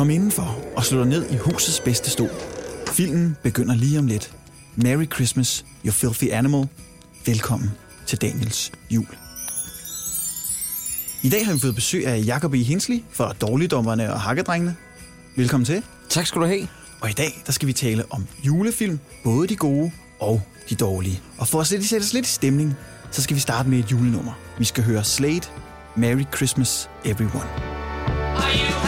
Kom indenfor og slå dig ned i husets bedste stol. Filmen begynder lige om lidt. Merry Christmas, you filthy animal. Velkommen til Daniels jul. I dag har vi fået besøg af Jacob E. Hensley fra Dårligdommerne og Hakkedrengene. Velkommen til. Tak skal du have. Og i dag der skal vi tale om julefilm, både de gode og de dårlige. Og for at sætte os lidt i stemning, så skal vi starte med et julenummer. Vi skal høre Slade, Merry Christmas Everyone. Are you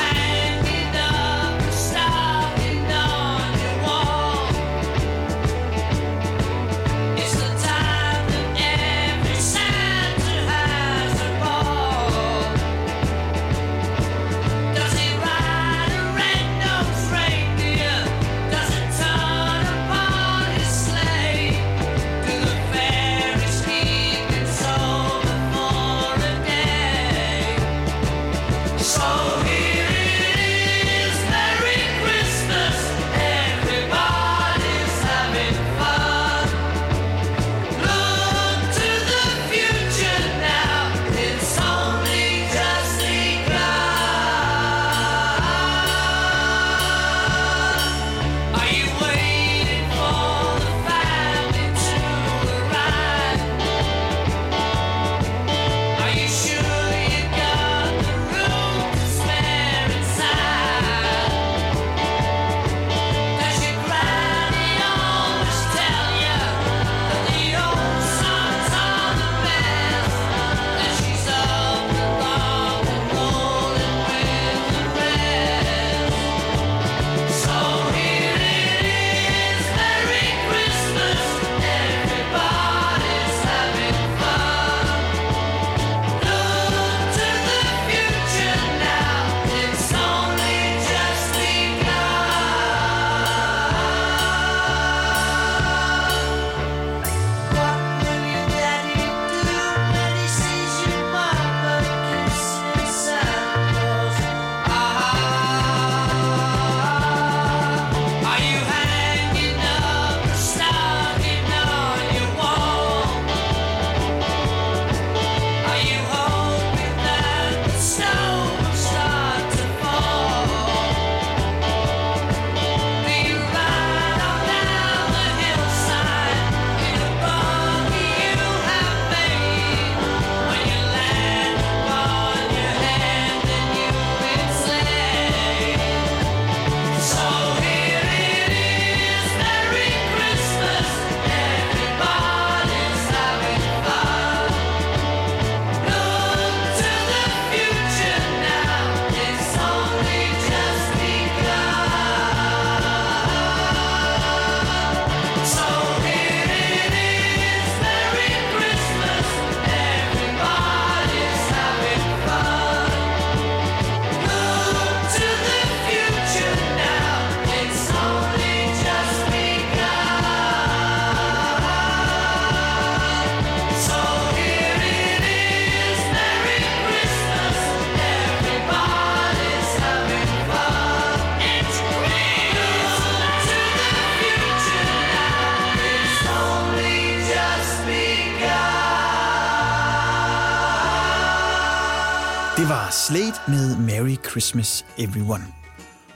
med Merry Christmas Everyone.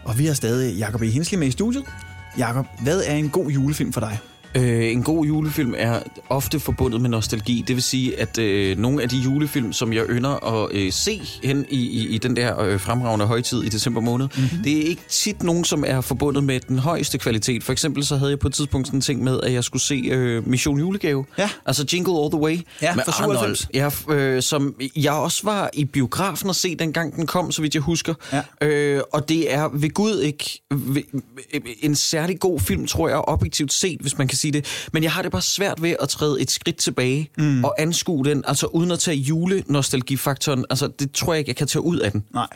Og vi har stadig Jakob E. Hensley med i studiet. Jakob, hvad er en god julefilm for dig? Øh, en god julefilm er ofte forbundet med nostalgi. Det vil sige, at øh, nogle af de julefilm, som jeg ynder at øh, se hen i, i, i den der øh, fremragende højtid i december måned, mm-hmm. det er ikke tit nogen, som er forbundet med den højeste kvalitet. For eksempel så havde jeg på et tidspunkt sådan en ting med, at jeg skulle se øh, Mission Julegave. Ja. Altså Jingle All the Way. Ja, med 97. Ja, øh, som jeg også var i biografen og se, dengang den kom, så vidt jeg husker. Ja. Øh, og det er ved Gud ikke ved, en særlig god film, tror jeg, objektivt set, hvis man kan sige det. Men jeg har det bare svært ved at træde et skridt tilbage mm. og anskue den, altså uden at tage julenostalgifaktoren. Altså, det tror jeg ikke, jeg kan tage ud af den. Nej.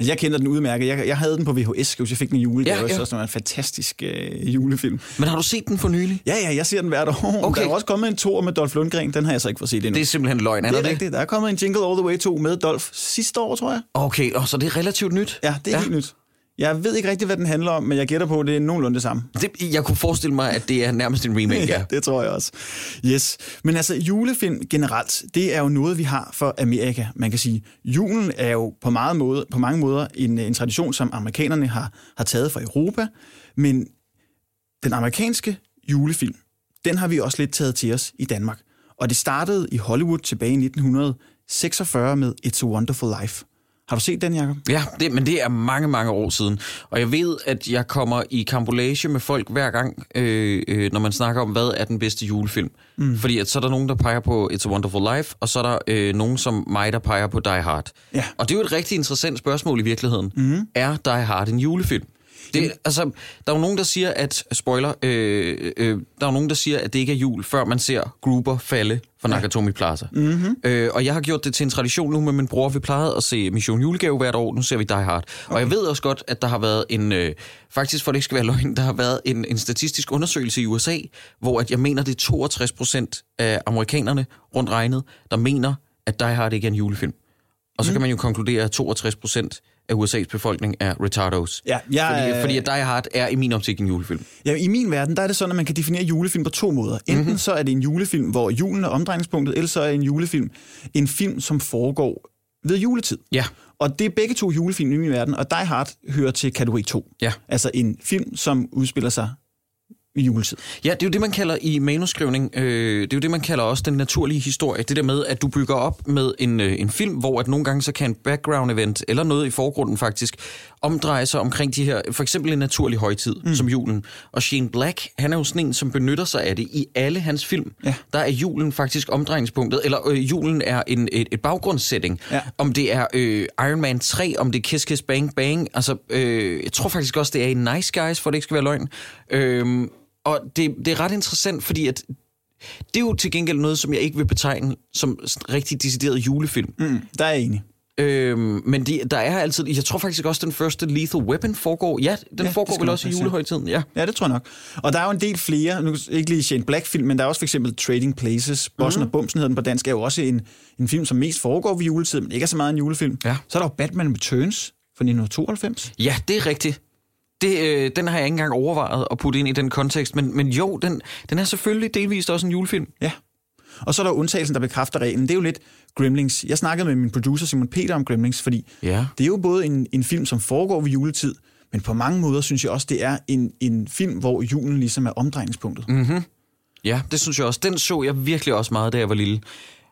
Altså, jeg kender den udmærket. Jeg, jeg havde den på VHS, kan jeg fik den i julegave, Ja, ja, så det var en fantastisk øh, julefilm. Men har du set den for nylig? Ja, ja, jeg ser den hvert år. Okay. Der er også kommet en tor med Dolph Lundgren, den har jeg så ikke fået set endnu. Det er simpelthen løgn, er det er det? rigtigt. Der er kommet en Jingle All The Way 2 med Dolph sidste år, tror jeg. Okay, og så det er relativt nyt? Ja, det er ja. helt nyt. Jeg ved ikke rigtig, hvad den handler om, men jeg gætter på, at det er nogenlunde det samme. Det, jeg kunne forestille mig, at det er nærmest en remake, ja. det tror jeg også. Yes. Men altså, julefilm generelt, det er jo noget, vi har for Amerika. Man kan sige, julen er jo på, meget måde, på mange måder en, en tradition, som amerikanerne har, har taget fra Europa. Men den amerikanske julefilm, den har vi også lidt taget til os i Danmark. Og det startede i Hollywood tilbage i 1946 med It's a Wonderful Life. Har du set den, Jacob? Ja, det, men det er mange, mange år siden. Og jeg ved, at jeg kommer i kambolage med folk hver gang, øh, øh, når man snakker om, hvad er den bedste julefilm. Mm. Fordi at så er der nogen, der peger på It's a Wonderful Life, og så er der øh, nogen som mig, der peger på Die Hard. Ja. Og det er jo et rigtig interessant spørgsmål i virkeligheden. Mm. Er Die Hard en julefilm? Det, altså, der er jo nogen, der siger, at, spoiler, øh, øh, der er jo nogen, der siger, at det ikke er jul, før man ser grupper falde fra Nakatomi Plaza. Mm-hmm. Øh, og jeg har gjort det til en tradition nu med min bror. Vi plejede at se Mission Julegave hvert år. Nu ser vi Die Hard. Okay. Og jeg ved også godt, at der har været en, øh, faktisk for det ikke skal være løgn, der har været en, en statistisk undersøgelse i USA, hvor at jeg mener, det er 62 procent af amerikanerne rundt regnet, der mener, at Die Hard ikke er en julefilm. Og så mm. kan man jo konkludere, at 62 procent af USA's befolkning er retardos. Ja, jeg, Fordi, øh, fordi at Die Hard er i min optik en julefilm. Ja, I min verden, der er det sådan, at man kan definere julefilm på to måder. Enten mm-hmm. så er det en julefilm, hvor julen er omdrejningspunktet, eller så er en julefilm en film, som foregår ved juletid. Ja. Og det er begge to julefilm i min verden, og Die Hard hører til kategori 2. Ja. Altså en film, som udspiller sig i juletid. Ja, det er jo det, man kalder i manuskrivning, øh, det er jo det, man kalder også den naturlige historie. Det der med, at du bygger op med en, øh, en film, hvor at nogle gange så kan en background event, eller noget i forgrunden faktisk, omdreje sig omkring de her, for eksempel en naturlig højtid, mm. som julen. Og Shane Black, han er jo sådan en, som benytter sig af det i alle hans film. Ja. Der er julen faktisk omdrejningspunktet, eller øh, julen er en, et, et baggrundssetting. Ja. Om det er øh, Iron Man 3, om det er Kiss Kiss Bang Bang, altså øh, jeg tror faktisk også, det er i Nice Guys, for det ikke skal være løgn. Øh, og det, det er ret interessant, fordi at det er jo til gengæld noget, som jeg ikke vil betegne som rigtig decideret julefilm. Mm, der er jeg enig. Øhm, men de, der er altid, jeg tror faktisk også, den første Lethal Weapon foregår, ja, den Ja, det foregår vel også i julehøjtiden, ja. Ja, det tror jeg nok. Og der er jo en del flere, nu ikke lige Shane Black-film, men der er også for eksempel Trading Places. Bossen mm. og Bumsen hedder den på dansk, er jo også en, en film, som mest foregår ved juletid, men ikke er så meget en julefilm. Ja. Så er der jo Batman Returns fra 1992. Ja, det er rigtigt. Det, øh, den har jeg ikke engang overvejet at putte ind i den kontekst, men, men jo, den, den er selvfølgelig delvist også en julefilm. Ja. Og så er der undtagelsen, der bekræfter reglen. Det er jo lidt Gremlings. Jeg snakkede med min producer Simon Peter om Gremlings, fordi Ja. det er jo både en, en film, som foregår ved juletid, men på mange måder synes jeg også, det er en, en film, hvor julen ligesom er omdrejningspunktet. Mm. Ja, det synes jeg også. Den så jeg virkelig også meget, da jeg var lille.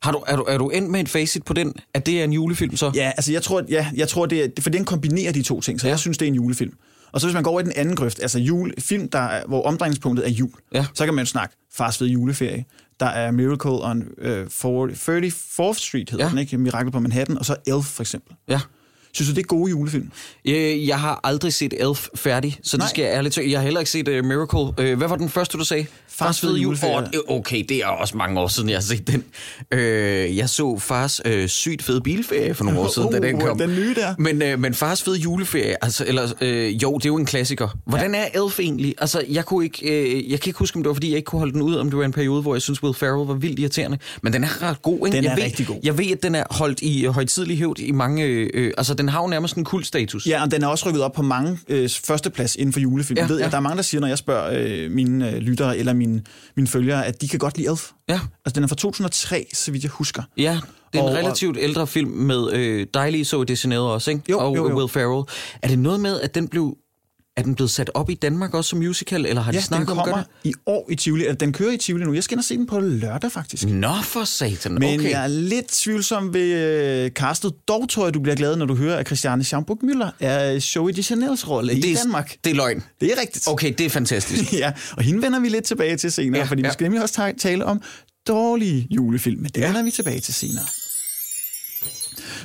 Har du, er, du, er du endt med et facit på den, at det er en julefilm så? Ja, altså jeg tror, ja, jeg tror det er, for den kombinerer de to ting, så ja. jeg synes, det er en julefilm. Og så hvis man går over i den anden grøft, altså jul, film, der er, hvor omdrejningspunktet er jul, Ja. så kan man jo snakke Fars fede juleferie. Der er Miracle on uh, 34th Street, hedder Ja. den, ikke? Mirakel på Manhattan, og så Elf for eksempel. Ja. Synes du, det er gode julefilm? Jeg, jeg har aldrig set Elf færdig, så det Nej. skal jeg ærligt sige. Jeg har heller ikke set uh, Miracle. Uh, hvad var den første, du sagde? Fars fede juleferie. Okay, det er også mange år siden, jeg har set den. Uh, jeg så Fars uh, sygt fede bilferie for nogle år siden, da den Uh, kom. den nye der. Men, uh, men Fars fede juleferie, altså, eller, uh, jo, det er jo en klassiker. Hvordan er Elf egentlig? Altså, jeg, kunne ikke, uh, jeg kan ikke huske, om det var, fordi jeg ikke kunne holde den ud, om det var en periode, hvor jeg synes, Will Ferrell var vildt irriterende. Men den er ret god, ikke? Den jeg er ved, rigtig god. Jeg ved, at den er holdt i uh, højtidlig hævd i mange... Øh, altså, den har jo nærmest en kultstatus. Ja, og den er også rykket op på mange øh, førsteplads inden for julefilm. Ja, Ja, ved jeg, ja. Der er mange, der siger, når jeg spørger øh, mine øh, lyttere eller mine, mine følgere, at de kan godt lide Elf. Ja. Altså, den er fra 2003, så vidt jeg husker. Ja, det er en Og- relativt ældre film med øh, dejlige så de Janeiro også, ikke? Jo, og jo, jo. Will Ferrell. Er det noget med, at den blev er den blevet sat op i Danmark også som musical, eller har de Ja, den snakket om at kommer gøre i år i Tivoli. Eller, den kører i Tivoli nu. Jeg skal ind og se den på lørdag, faktisk. det? Nå for satan, Men okay. jeg er lidt tvivlsom ved øh, castet. Dog tror jeg, du bliver glad, når du hører, at Christiane Schaumburg Müller er Joey de Chanels rolle i det Danmark. Det er løgn. Det er rigtigt. Okay, det er fantastisk. ja, og hende vender vi lidt tilbage til senere, Ja, ja, fordi ja. vi skal nemlig også ta- tale om dårlige julefilm, men det vender vi tilbage til senere.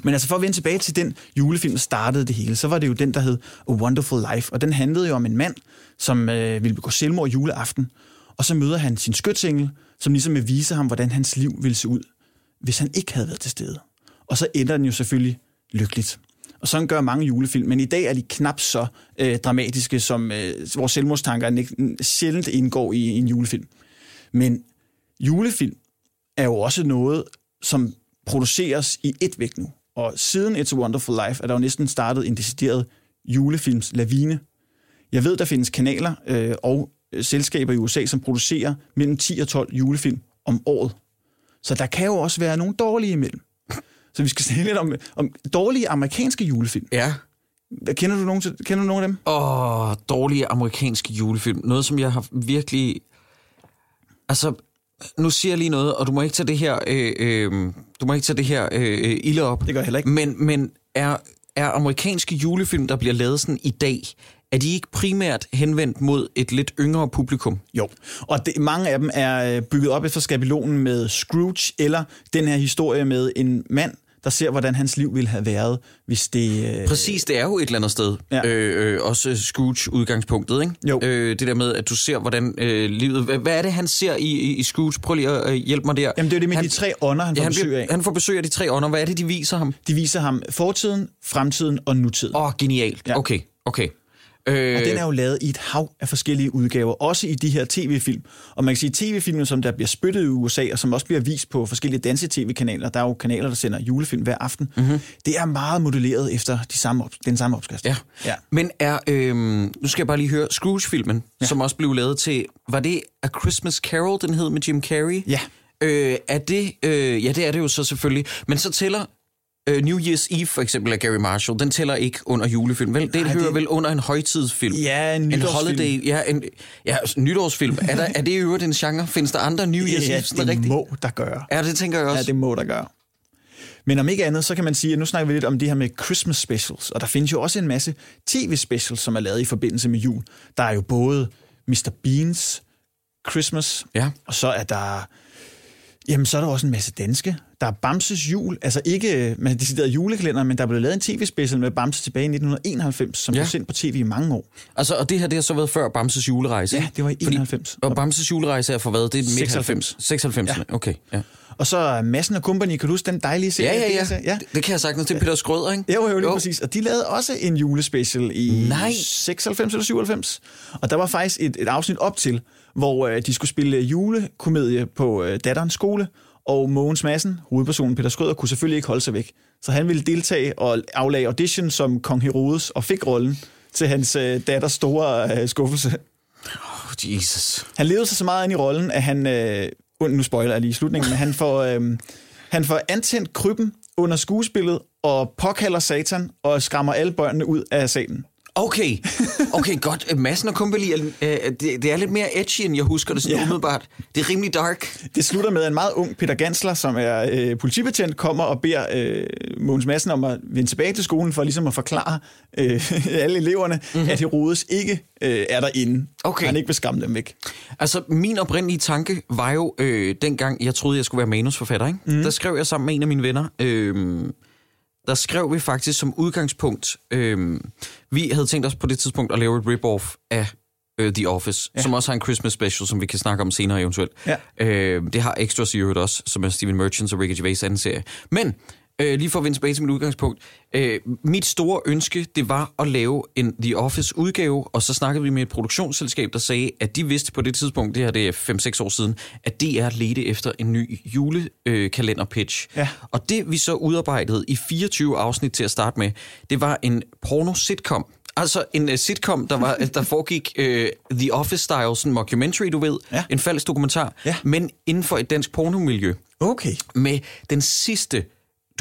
Men altså for at vende tilbage til den julefilm, der startede det hele, så var det jo den, der hed A Wonderful Life, og den handlede jo om en mand, som øh, ville begå selvmord juleaften, og så møder han sin skytsengel, som ligesom vil vise ham, hvordan hans liv ville se ud, hvis han ikke havde været til stede. Og så ender den jo selvfølgelig lykkeligt. Og sådan gør mange julefilm, men i dag er de knap så øh, dramatiske, som øh, vores selvmordstanker sjældent indgår i, i en julefilm. Men julefilm er jo også noget, som produceres i et væk nu. Og siden It's a Wonderful Life er der jo næsten startet en decideret julefilms lavine. Jeg ved, der findes kanaler øh, og øh, selskaber i USA, som producerer mellem 10 og 12 julefilm om året. Så der kan jo også være nogle dårlige imellem. Så vi skal se lidt om, om dårlige amerikanske julefilm. Ja. Kender du nogen, kender du nogen af dem? Åh, dårlige amerikanske julefilm. Noget, som jeg har virkelig... Altså, nu siger jeg lige noget, og du må ikke tage det her, øh, øh, du må ikke tage det her øh, ilde op. Det gør jeg heller ikke. Men, men er, er amerikanske julefilm, der bliver lavet sådan i dag, er de ikke primært henvendt mod et lidt yngre publikum? Jo, og det, mange af dem er øh, bygget op efter skabelonen med Scrooge, eller den her historie med en mand, der ser, hvordan hans liv ville have været, hvis det... Øh, Præcis, det er jo et eller andet sted. Ja. Øh, øh, også Scrooge-udgangspunktet, ikke? Jo. Øh, det der med, at du ser, hvordan øh, livet... Hvad, er det, han ser i, i, i Scrooge? Prøv lige at øh, hjælpe mig der. Jamen det er jo det med han, de tre ånder, han får ja, han, besøg bliver, af. han får besøg af de tre ånder. Hvad er det, de viser ham? De viser ham fortiden, fremtiden og nutiden. Åh, oh, genialt. Ja. Okay, okay. Øh, Og den er jo lavet i et hav af forskellige udgaver, også i de her tv-film. Og man kan sige, tv-filmen, som der bliver spyttet i USA, og som også bliver vist på forskellige danske tv-kanaler, der er jo kanaler, der sender julefilm hver aften, mm-hmm. det er meget modelleret efter de samme op, den samme opskrift. Ja. ja. Men er, øhm, nu skal jeg bare lige høre, Scrooge-filmen, ja. som også blev lavet til, var det A Christmas Carol, den hed med Jim Carrey? Ja. Øh, er det, øh, ja, det er det jo så selvfølgelig. Men så tæller øh, New Year's Eve for eksempel af Gary Marshall, den tæller ikke under julefilm. Vel? Det hører det- vel under en højtidsfilm. Ja, en En nytårsfilm. holiday, ja, en, ja, nytårsfilm. Er, der, er det i øvrigt en genre? Findes der andre New Year's Ja, Eve? sådan det rigtigt? må der gøre. Ja, det tænker jeg også. Ja, det må der gøre. Men om ikke andet, så kan man sige, at nu snakker vi lidt om det her med Christmas specials, og der findes jo også en masse tv-specials, som er lavet i forbindelse med jul. Der er jo både Mr. Beans Christmas, Ja. og så er der... Jamen, så er der også en masse danske. Der er Bamses jul, altså ikke med decideret julekalender, men der blev lavet en tv-special med Bamse tilbage i 1991, som Ja. blev sendt på tv i mange år. Altså, og det her, det har så været før Bamses julerejse? Ja, det var i 91. og Bamses julerejse er for hvad? Det er midt 96. 90. 96. Ja. Okay, ja. Og så er Madsen og Company, kan du huske den dejlige serie? Ja, ja, ja. Det, ja. Det, det kan jeg sagtens. Det er Peter Skrøder, ikke? Jo, jo, lige præcis. Og de lavede også en julespecial i Nej. 96 eller 97. Og der var faktisk et, et afsnit op til, hvor øh, de skulle spille julekomedie på øh, datterens skole, og Mogens Madsen, hovedpersonen Peter Skrøder, kunne selvfølgelig ikke holde sig væk. Så han ville deltage og aflagde audition som kong Herodes, og fik rollen til hans øh, datters store øh, skuffelse. Oh, Jesus. Han levede sig så meget ind i rollen, at han... Øh, und- nu spoiler jeg lige i slutningen, men han får, øh, han får antændt krybben under skuespillet og påkalder satan og skræmmer alle børnene ud af salen. Okay, okay, godt. Massen og Company, øh, det, det er lidt mere edgy, end jeg husker det sådan Ja. umiddelbart. Det er rimelig dark. Det slutter med, at en meget ung Peter Gansler, som er øh, politibetjent, kommer og beder øh, Mogens Madsen om at vende tilbage til skolen for ligesom at forklare øh, alle eleverne, mm-hmm. at Herodes ikke øh, er derinde. Okay. Han ikke vil skræmme dem væk. Altså, min oprindelige tanke var jo, øh, dengang jeg troede, jeg skulle være manusforfatter, ikke? Mm. der skrev jeg sammen med en af mine venner, øh, der skrev vi faktisk som udgangspunkt, øh, vi havde tænkt os på det tidspunkt at lave et rip-off af øh, The Office, ja. som også har en Christmas special, som vi kan snakke om senere eventuelt. Ja. Øh, det har Extras i øvrigt også, som er Steven Merchants og Ricky Gervais anden serie. Men, øh, lige for at vende tilbage til mit udgangspunkt, øh, mit store ønske, det var at lave en The Office udgave, og så snakkede vi med et produktionsselskab, der sagde, at de vidste på det tidspunkt, det her det er 5-6 år siden, at DR ledte efter en ny julekalenderpitch. Ja. Og det vi så udarbejdede i 24 afsnit til at starte med, det var en porno-sitcom. Altså en uh, sitcom, der, var, der foregik uh, The Office-style, sådan en mockumentary, du ved. Ja. En falsk dokumentar. Ja. Men inden for et dansk pornomiljø. Okay. Med den sidste,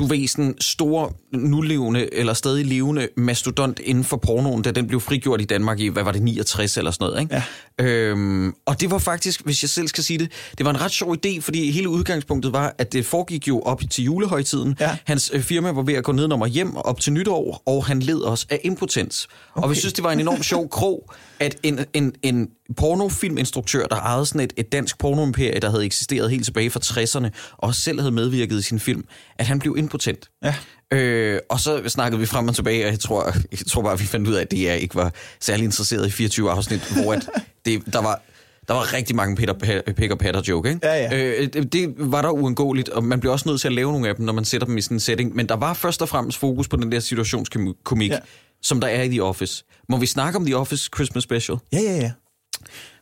du ved, sådan store, nulevende eller stadig levende mastodont inden for pornoen, da den blev frigjort i Danmark i, hvad var det, 69 eller sådan noget, ikke? Ja. Øhm, og det var faktisk, hvis jeg selv skal sige det, det var en ret sjov idé, fordi hele udgangspunktet var, at det foregik jo op til julehøjtiden. Ja. Hans øh, firma var ved at gå ned og hjem op til nytår, og han led også af impotens. Okay. Og vi synes, det var en enormt sjov krog, at en, en, en pornofilminstruktør, der ejede sådan et, et dansk pornoimperie, der havde eksisteret helt tilbage fra 60'erne, og selv havde medvirket i sin film, at han blev impotent. Ja. Øh, og så snakkede vi frem og tilbage, og jeg tror, jeg tror bare, vi fandt ud af, at DR ikke var særlig interesseret i 24 afsnit, hvor at det, der var... Der var rigtig mange Peter, Pick og Patter joke, ikke? Ja, ja. Øh, det, det var der uundgåeligt, og man bliver også nødt til at lave nogle af dem, når man sætter dem i sådan en setting. Men der var først og fremmest fokus på den der situationskomik, Ja. Ja. som der er i The Office. Må vi snakke om The Office Christmas Special? Ja, ja, ja.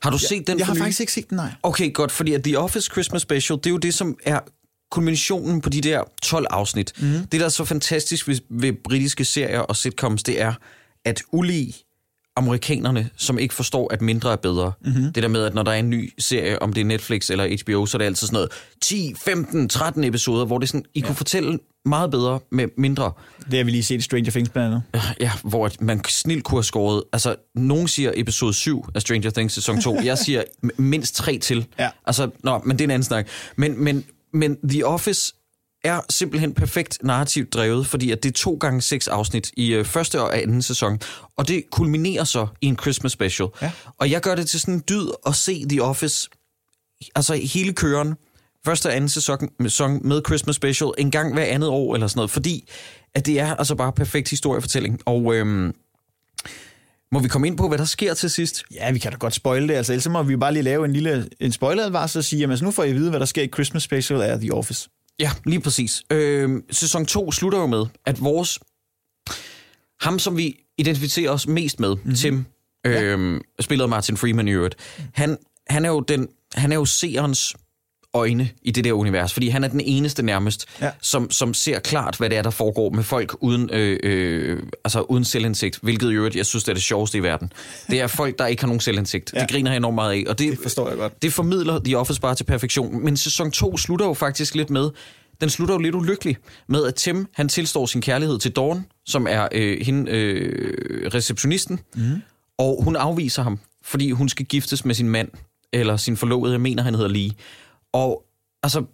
Har du set den Jeg har nylig? faktisk ikke set den, nej. Okay, godt, fordi at The Office Christmas Special, det er jo det, som er kulminationen på de der 12 afsnit. Mm. Det, der er så fantastisk ved, ved britiske serier og sitcoms, det er, at ulig amerikanerne, som ikke forstår, at mindre er bedre. Mm-hmm. Det der med, at når der er en ny serie, om det er Netflix eller HBO, så er det altid sådan noget 10, 15, 13 episoder, hvor det sådan, I ja. kunne fortælle meget bedre med mindre. Det har vi lige set i Stranger Things blandt andet. Ja, hvor man snilt kunne have skåret... Altså, nogen siger episode 7 af Stranger Things sæson 2. Jeg siger mindst 3 til. Ja. Altså, nå, men det er en anden snak. Men, men, men The Office er simpelthen perfekt narrativt drevet, fordi at det er to gange seks afsnit i øh, første og anden sæson, og det kulminerer så i en Christmas special. Ja. Og jeg gør det til sådan en dyd at se The Office, altså hele køren, første og anden sæson, med Christmas special, en gang hver andet år eller sådan noget, fordi at det er altså bare perfekt historiefortælling. Og øhm, må vi komme ind på, hvad der sker til sidst? Ja, vi kan da godt spoile det. Altså, ellers så må vi bare lige lave en lille en spoileradvarsel og sige, jamen, altså, nu får I at vide, hvad der sker i Christmas Special af The Office. Ja, lige præcis. Øh, sæson 2 slutter jo med, at vores... Ham, som vi identificerer os mest med, mm-hmm. Tim, øh, ja. spillet af Martin Freeman i øvrigt, han, han, er jo den, han er jo seerens øjne i det der univers, fordi han er den eneste nærmest, Ja. som, som ser klart, hvad det er, der foregår med folk uden, øh, øh, altså uden selvindsigt, hvilket i øvrigt, jeg synes, det er det sjoveste i verden. Det er folk, der ikke har nogen selvindsigt. Ja. Det griner jeg enormt meget af, og det, Det forstår jeg godt. det formidler The Office bare til perfektion. Men sæson 2 slutter jo faktisk lidt med, den slutter jo lidt ulykkelig med, at Tim, han tilstår sin kærlighed til Dawn, som er øh, hende, øh, receptionisten, mm. og hun afviser ham, fordi hun skal giftes med sin mand, eller sin forlovede, jeg mener, han hedder Lee. Og altså,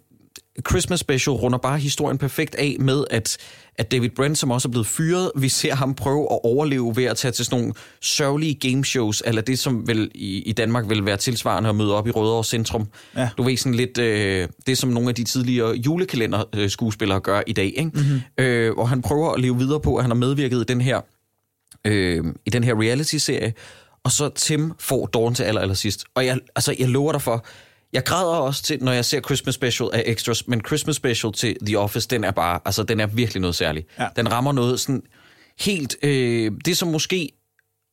Christmas Special runder bare historien perfekt af med, at, at David Brent, som også er blevet fyret, vi ser ham prøve at overleve ved at tage til sådan nogle sørgelige gameshows, eller det, som vel i, i Danmark vil være tilsvarende at møde op i Rødovre Centrum. Ja. Du ved sådan lidt, øh, det som nogle af de tidligere julekalender øh, skuespillere gør i dag, ikke? Mm-hmm. Øh, hvor han prøver at leve videre på, at han har medvirket i den her, øh, i den her reality-serie, og så Tim får Dawn til aller, aller sidst. Og jeg, altså, jeg lover dig for, jeg græder også til, når jeg ser Christmas Special af Extras, men Christmas Special til The Office, den er bare, altså den er virkelig noget særligt. Ja. Den rammer noget sådan helt, øh, det som måske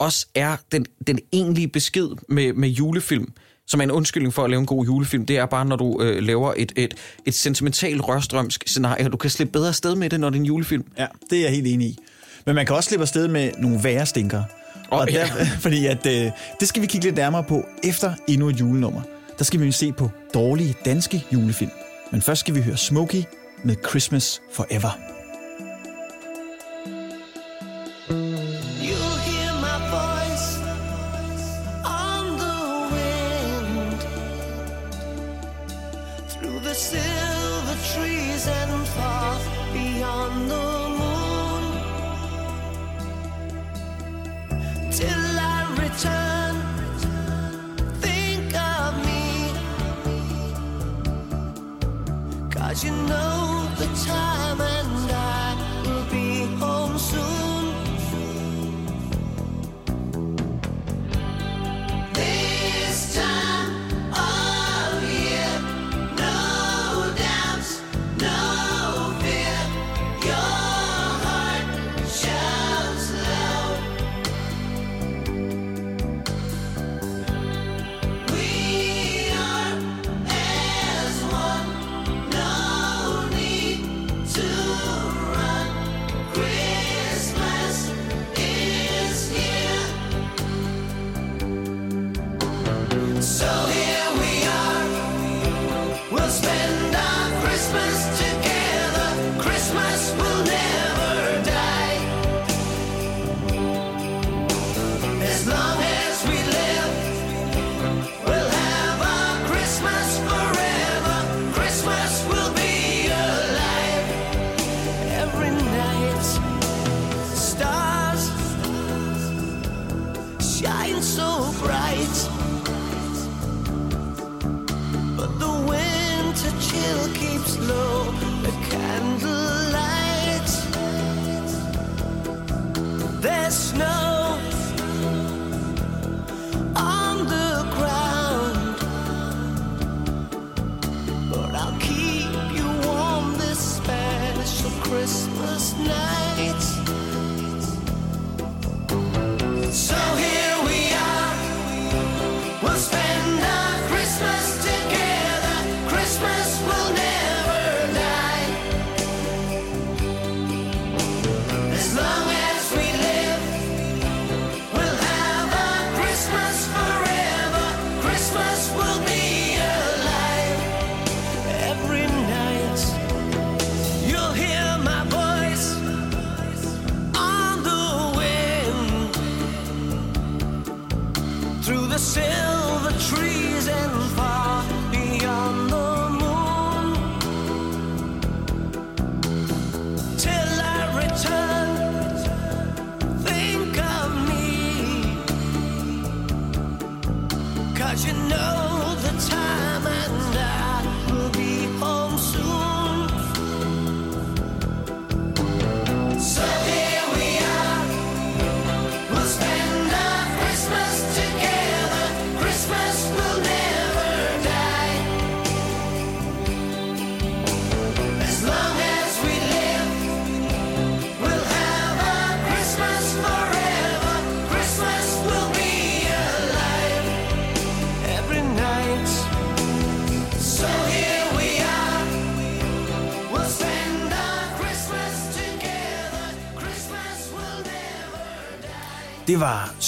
også er den, den egentlige besked med, med julefilm, som er en undskyldning for at lave en god julefilm, det er bare, når du øh, laver et, et, et sentimentalt rørstrømsk scenarie, og du kan slippe bedre afsted med det, når det er en julefilm. Ja, det er jeg helt enig i. Men man kan også slippe afsted med nogle værre stinker. Åh, og ja. der, fordi at, øh, det skal vi kigge lidt nærmere på efter endnu et julenummer. Der skal vi se på dårlige danske julefilm. Men først skal vi høre Smokey med Christmas Forever. Know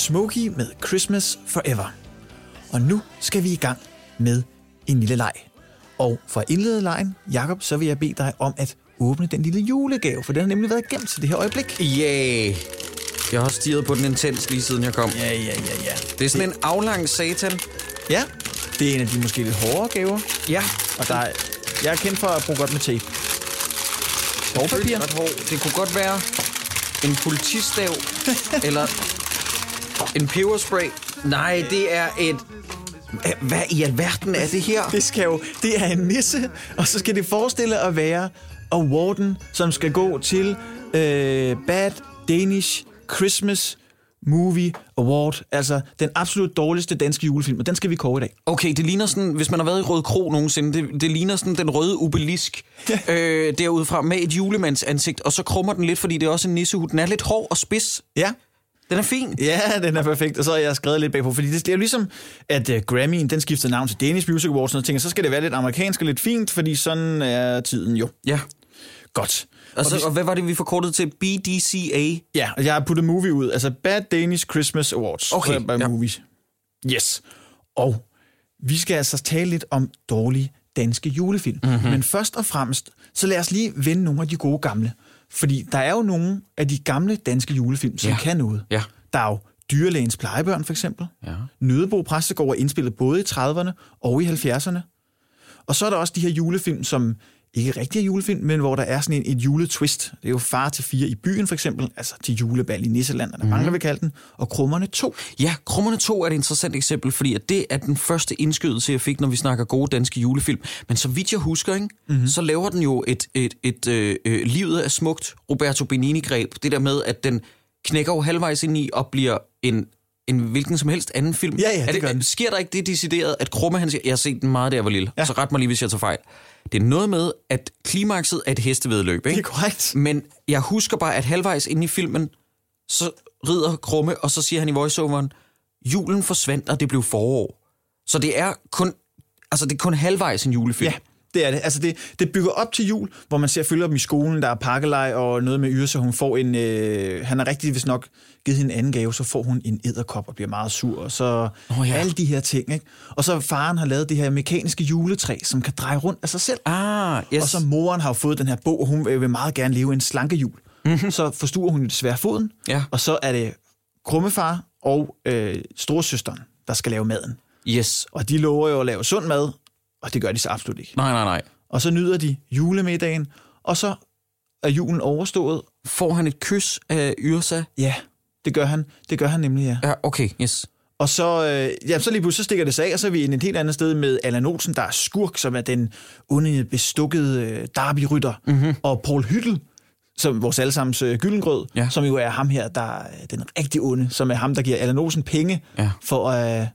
Smokey med Christmas Forever. Og nu skal vi i gang med en lille leg. Og for at indlede lejen, Jakob, så vil jeg bede dig om at åbne den lille julegave, for den har nemlig været gemt til det her øjeblik. Yeah. Jeg har stirret på den intens lige siden jeg kom. Ja, ja, ja, ja. Det er sådan en aflang satan. Ja, det er en af de måske lidt hårdere gaver. Ja. Og der er, jeg er kendt for at bruge godt med tape. Og papir. Ret hård. Det kunne godt være en politistav, eller en peberspray. Nej, det er et... Hva- Hvad i alverden er det her? Det skal jo, det er en nisse, og så skal det forestille at være awarden, som skal gå til øh, Bad Danish Christmas Movie Award, altså den absolut dårligste danske julefilm, og den skal vi kåre i dag. Okay, det ligner sådan, hvis man har været i Røde Kro nogensinde, det, det ligner sådan den røde obelisk øh, derudfra med et julemands ansigt, og så krummer den lidt, fordi det er også en nissehud. Den er lidt hård og spids. Ja, Den er fin. Ja, den er perfekt. Og så har jeg skrevet lidt bagpå, fordi det, det er jo ligesom, at uh, Grammy'en, den skifter navn til Danish Music Awards, og jeg tænker, så skal det være lidt amerikansk og lidt fint, fordi sådan er tiden jo. Ja. Godt. Og, så, og hvad var det, vi forkortede til? BDCA? Ja, og jeg har puttet movie ud, altså Bad Danish Christmas Awards. Okay, bare ja. movie. Yes. Og vi skal altså tale lidt om dårlige danske julefilm. Mhm. Mm-hmm. Men først og fremmest, så lad os lige vende nogle af de gode gamle. Fordi der er jo nogle af de gamle danske julefilm, som Ja. kan noget. Ja. Der er jo Dyrlægens plejebørn, for eksempel. Ja. Nødebo Præstegård er indspillet både i 30'erne og i 70'erne. Og så er der også de her julefilm, som ikke rigtig julefilm, men hvor der er sådan en, et juletwist. Det er jo Far til fire i byen, for eksempel. Altså til julebal i Nisseland, der mange, der vil kalde den. Og Krummerne 2. Ja, Krummerne 2 er et interessant eksempel, fordi at det er den første indskydelse, jeg fik, når vi snakker gode danske julefilm. Men så vidt jeg husker, ikke, mm-hmm. så laver den jo et, et, et øh, øh, livet er smukt Roberto Benini-greb. Det der med, at den knækker jo halvvejs ind i og bliver en, en hvilken som helst anden film. Ja, ja, er det gør den. Sker der ikke det decideret, at Krumme han siger, jeg har set den meget, jeg var lille, ja. så ret mig lige, hvis jeg tager fejl. Det er noget med, at klimakset er et hestevedløb, ikke? Det er korrekt. Men jeg husker bare, at halvvejs inde i filmen, så rider Krumme, og så siger han i voiceoveren, julen forsvandt, og det blev forår. Så det er kun, altså det er kun halvvejs en julefilm. Ja, det er det. Altså det, det bygger op til jul, hvor man ser følger dem i skolen, der er pakkelej og noget med Yrsa. Hun får en, øh, han har rigtig hvis nok givet hende en anden gave, så får hun en æderkop og bliver meget sur. Og så Åh, ja. alle de her ting. Ikke? Og så faren har lavet det her mekaniske juletræ, som kan dreje rundt af sig selv. Ah, yes. Og så moren har jo fået den her bog, og hun vil vil meget gerne leve en slanke jul. Mm-hmm. Så forstuer hun jo desværre foden, Ja. og så er det krummefar og øh, storesøsteren, der skal lave maden. Yes. Og de lover jo at lave sund mad, og det gør de så absolut ikke. Nej, nej, nej. Og så nyder de julemiddagen, og så er julen overstået. Får han et kys af Yrsa? Ja, det gør han. Det gør han nemlig, ja. Ja, okay, yes. Og så, øh, ja, så lige pludselig så stikker det sig af, og så er vi inde et helt andet sted med Allan Olsen, der er skurk, som er den onde, bestukkede øh, derbyrytter, mm-hmm. og Paul Hyttel, som vores allesammens øh, gyldengrød, Ja. som jo er ham her, der er den rigtig onde, som er ham, der giver Allan Olsen penge Ja. for øh,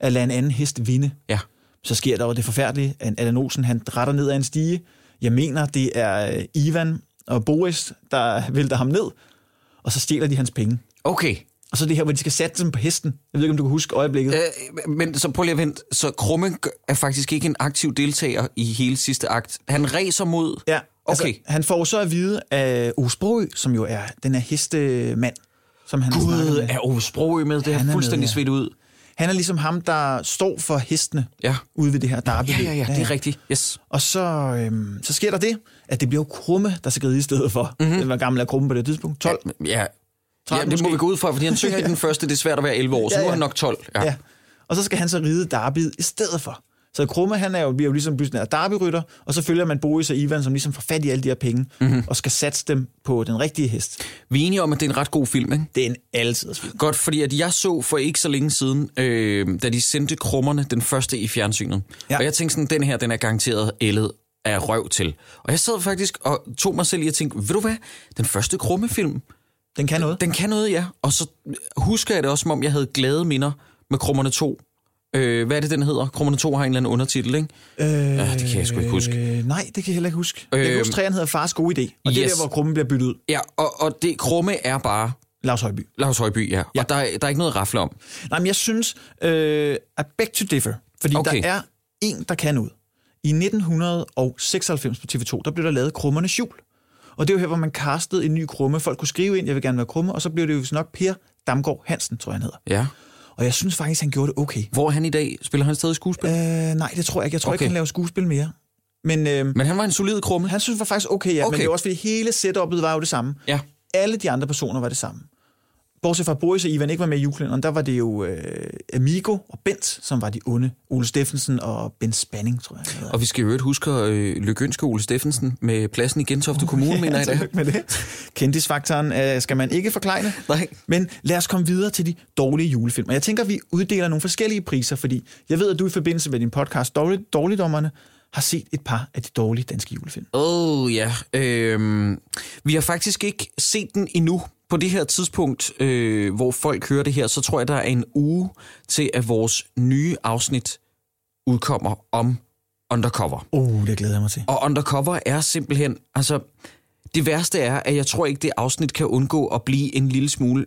at lade en anden hest vinde. Ja. Så sker der jo det forfærdelige, at Allan Olsen han retter ned ad en stige. Jeg mener, det er øh, Ivan og Boris, der vælter ham ned, og så stjæler de hans penge. Okay. Og så det her, hvor de skal sætte dem på hesten. Jeg ved ikke, om du kan huske øjeblikket. Øh, men så prøv lige at vente. Så Krumme er faktisk ikke en aktiv deltager i hele sidste akt. Han racer mod... Ja, altså, Okay. han får så at vide af Ove Sprogø, som jo er den her hestemand, som han Gud, er Ove Sprogø med? Det Han er er med, fuldstændig ja. svedt ud. Han er ligesom ham, der står for hestene Ja. ude ved det her derby. Ja, ja, ja, det er rigtigt. Yes. Og så, øhm, så sker der det, at det bliver Krumme, der skal ride i stedet for. Mhm. Mm-hmm. Det var gammel af Krumme på det tidspunkt. 12. Ja. Ja, 13 det må måske. vi gå ud fra, fordi han synger i den første, det er svært at være 11 år, så Ja, nu er ja. han nok 12. Ja. ja. og så skal han så ride Darby i stedet for. Så Krumme, han er jo, bliver jo ligesom pludselig en Darby-rytter, og så følger man Boris og Ivan, som ligesom får fat i alle de her penge, mm-hmm. og skal satse dem på den rigtige hest. Vi er enige om, at det er en ret god film, ikke? Det er en altid film. Godt, fordi at jeg så for ikke så længe siden, øh, da de sendte krummerne den første i fjernsynet. Ja. Og jeg tænkte sådan, den her, den er garanteret ældet af røv til. Og jeg sad faktisk og tog mig selv i at tænke, ved du hvad, den første krummefilm, Den kan noget. den kan noget, ja. Og så husker jeg det også, som om jeg havde glade minder med Krummerne 2. Øh, hvad er det, den hedder? Krummerne 2 har en eller anden undertitel, ikke? Øh, Ja, det kan jeg sgu ikke huske. Øh, nej, det kan jeg heller ikke huske. Øh, jeg kan Øh, huske, træerne hedder Fars gode idé, og det er yes. der, hvor Krumme bliver byttet ud. Ja, og, og det krumme er bare Lars Højby. Lars Højby, ja. ja. Og der, er- der er ikke noget at om. Nej, men jeg synes, øh, I beg to differ, fordi okay. Der er en, der kan ud. I 1996 på TV2, der blev der lavet Krummernes Jul. Og det er jo her, hvor man castede en ny krumme. Folk kunne skrive ind, jeg vil gerne være krumme, og så blev det jo nok Per Damgaard Hansen, tror jeg, han hedder. Ja. Og jeg synes faktisk, han gjorde det okay. Hvor er han i dag? Spiller han stadig skuespil? Øh, nej, det tror jeg ikke. Jeg tror okay. ikke, han laver skuespil mere. Men øh, Men han var en solid krumme. han synes var faktisk okay, ja. Okay. Men det var også, fordi hele setup'et var jo det samme. Ja. Alle de andre personer var det samme. Bortset fra Boris og Ivan ikke var med i julekalenderen, der var det jo øh, Amigo og Bent, som var de onde. Ole Steffensen og Ben Spanning, tror jeg. Og vi skal jo øvrigt huske at øh, lykønske Ole Steffensen med pladsen i Gentofte Kommune, mener jeg tillykke med det. Kendisfaktoren øh, skal man ikke forklejne. Nej. Men lad os komme videre til de dårlige julefilm. Og jeg tænker, at vi uddeler nogle forskellige priser, fordi jeg ved, at du i forbindelse med din podcast Dårlig, Dårligdommerne har set et par af de dårlige danske julefilm. Åh oh, ja. Øhm, vi har faktisk ikke set den endnu. På det her tidspunkt, øh, hvor folk hører det her, så tror jeg, der er en uge til, at vores nye afsnit udkommer om Undercover. Oh, det glæder jeg mig til. Og Undercover er simpelthen, altså, det værste er, at jeg tror ikke, det afsnit kan undgå at blive en lille smule...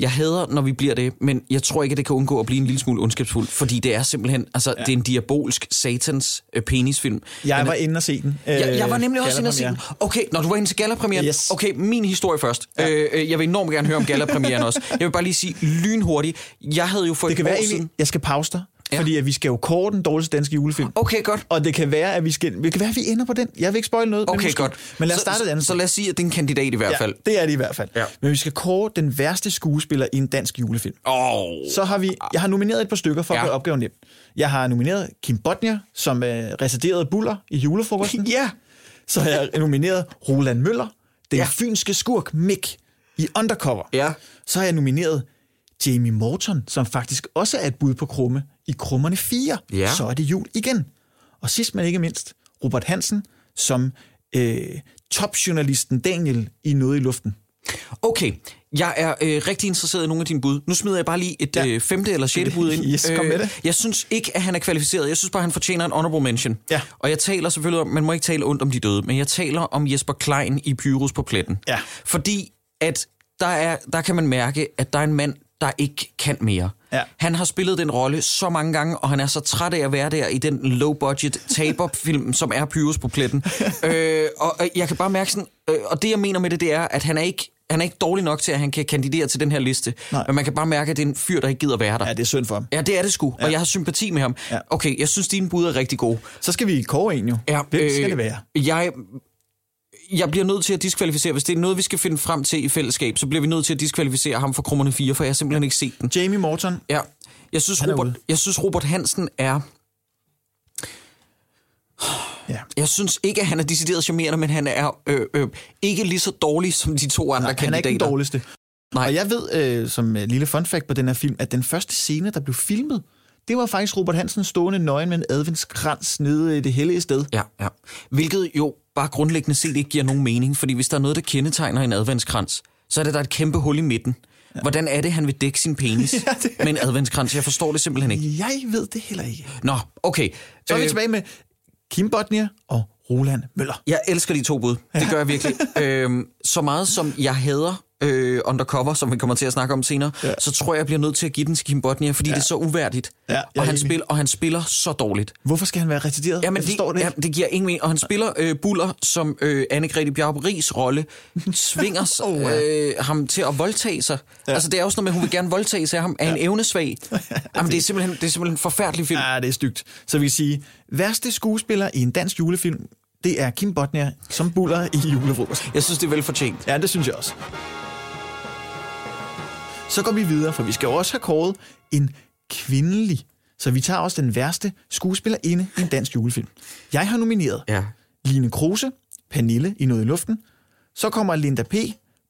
Jeg hader, når vi bliver det, men jeg tror ikke, at det kan undgå at blive en lille smule ondskabsfuldt, fordi det er simpelthen, altså, ja. det er en diabolsk satans øh, penisfilm. Jeg er- var inde og se den. Øh, jeg, jeg var nemlig også inde og se den. Okay, når du var inde til gallapremieren. Yes. Okay, min historie først. Ja. Øh, øh, jeg vil enormt gerne høre om gallapremieren også. Jeg vil bare lige sige lynhurtigt. Jeg havde jo for Det et kan år være, siden... jeg skal pause dig, Ja. fordi at vi skal jo kåre den dårligste danske julefilm. Okay, godt. Og det kan være, at vi skal, det kan være, at vi ender på den. Jeg vil ikke spoil noget. men, Okay, måske. godt. men lad os Så- starte et andet Så, så lad os sige, at det er en kandidat i hvert Ja, fald. det er det i hvert fald. Ja. Men vi skal kåre den værste skuespiller i en dansk julefilm. Oh. Så har vi, jeg har nomineret et par stykker for at Ja. gøre opgaven nem. Jeg har nomineret Kim Bodnia, som øh, residerede buller i julefrokosten. Ja. Så har jeg nomineret Roland Møller, den ja. fynske skurk Mick i Undercover. Ja. Så har jeg nomineret Jamie Morton, som faktisk også er et bud på Krumme i Krummerne 4. Ja. Så er det jul igen. Og sidst men ikke mindst, Robert Hansen som øh, topjournalisten Daniel i Noget i Luften. Okay, jeg er øh, rigtig interesseret i nogle af dine bud. Nu smider jeg bare lige et Ja. øh, femte eller sjette bud ind. Yes, kom med det. Jeg synes ikke, at han er kvalificeret. Jeg synes bare, at han fortjener en honorable mention. Ja. Og jeg taler selvfølgelig om, man må ikke tale ondt om de døde, men jeg taler om Jesper Klein i Pyrus på pletten. Ja. Fordi at der, er, der kan man mærke, at der er en mand, der ikke kan mere. Ja. Han har spillet den rolle så mange gange, og han er så træt af at være der i den low-budget taber-film, som er Pyrus på pletten. øh, og øh, jeg kan bare mærke sådan, øh, og det jeg mener med det, det er, at han er ikke han er ikke dårlig nok til, at han kan kandidere til den her liste. Nej. Men man kan bare mærke, at det er en fyr, der ikke gider være der. Ja, det er synd for ham. Ja, det er det sgu, og jeg har sympati med ham. Ja. Okay, jeg synes, dine bud er rigtig gode. Så skal vi kåre en jo. Ja, Hvem skal øh, det være? Jeg, jeg bliver nødt til at diskvalificere. Hvis det er noget, vi skal finde frem til i fællesskab, så bliver vi nødt til at diskvalificere ham for Krummerne 4, for jeg har simpelthen ikke set den. Jamie Morton. Ja. Jeg synes, Han er Robert, ude. jeg synes, Robert Hansen er... Ja. Jeg synes ikke, at han er decideret charmerende, men han er øh, øh, ikke lige så dårlig som de to andre Nej, han er kandidater. ikke den dårligste. Nej. Og jeg ved, øh, som øh, lille fun fact på den her film, at den første scene, der blev filmet, det var faktisk Robert Hansen stående nøgen med en adventskrans nede i det hellige sted. Ja, ja. Hvilket jo bare grundlæggende set ikke giver nogen mening, fordi hvis der er noget, der kendetegner en adventskrans, så er det, der er et kæmpe hul i midten. Ja. Hvordan er det, han vil dække sin penis ja, det- med en adventskrans? Jeg forstår det simpelthen ikke. Jeg ved det heller ikke. Nå, okay. Så er vi Øh, tilbage med Kim Bodnia og Roland Møller. Jeg elsker de to bud. Det gør jeg virkelig. øhm, så meget som jeg hader øh, Undercover, som vi kommer til at snakke om senere, ja. så tror jeg, jeg bliver nødt til at give den til Kim Bodnia, fordi ja. det er så uværdigt. Ja, og, han spil, og han spiller så dårligt. Hvorfor skal han være retarderet? Jamen, forstår det, ja, det giver ingen mening. Og han spiller øh, Buller, som øh, Anne-Grethe Bjarup Ries rolle tvinger Oh, ja. øh, ham til at voldtage sig. Ja. Altså, det er også noget med, at hun vil gerne voldtage sig af ham, er en evnesvag. Jamen, det er simpelthen, det er simpelthen en forfærdelig film. Ja, det er stygt. Så vi kan sige, værste skuespiller i en dansk julefilm, det er Kim Bodnia som buller i julefrokosten. Jeg synes, det er velfortjent. Ja, det synes jeg også. Så går vi videre, for vi skal jo også have kåret en kvindelig. Så vi tager også den værste skuespillerinde i en dansk julefilm. Jeg har nomineret Ja. Line Kruse, Pernille i Noget i Luften. Så kommer Linda P.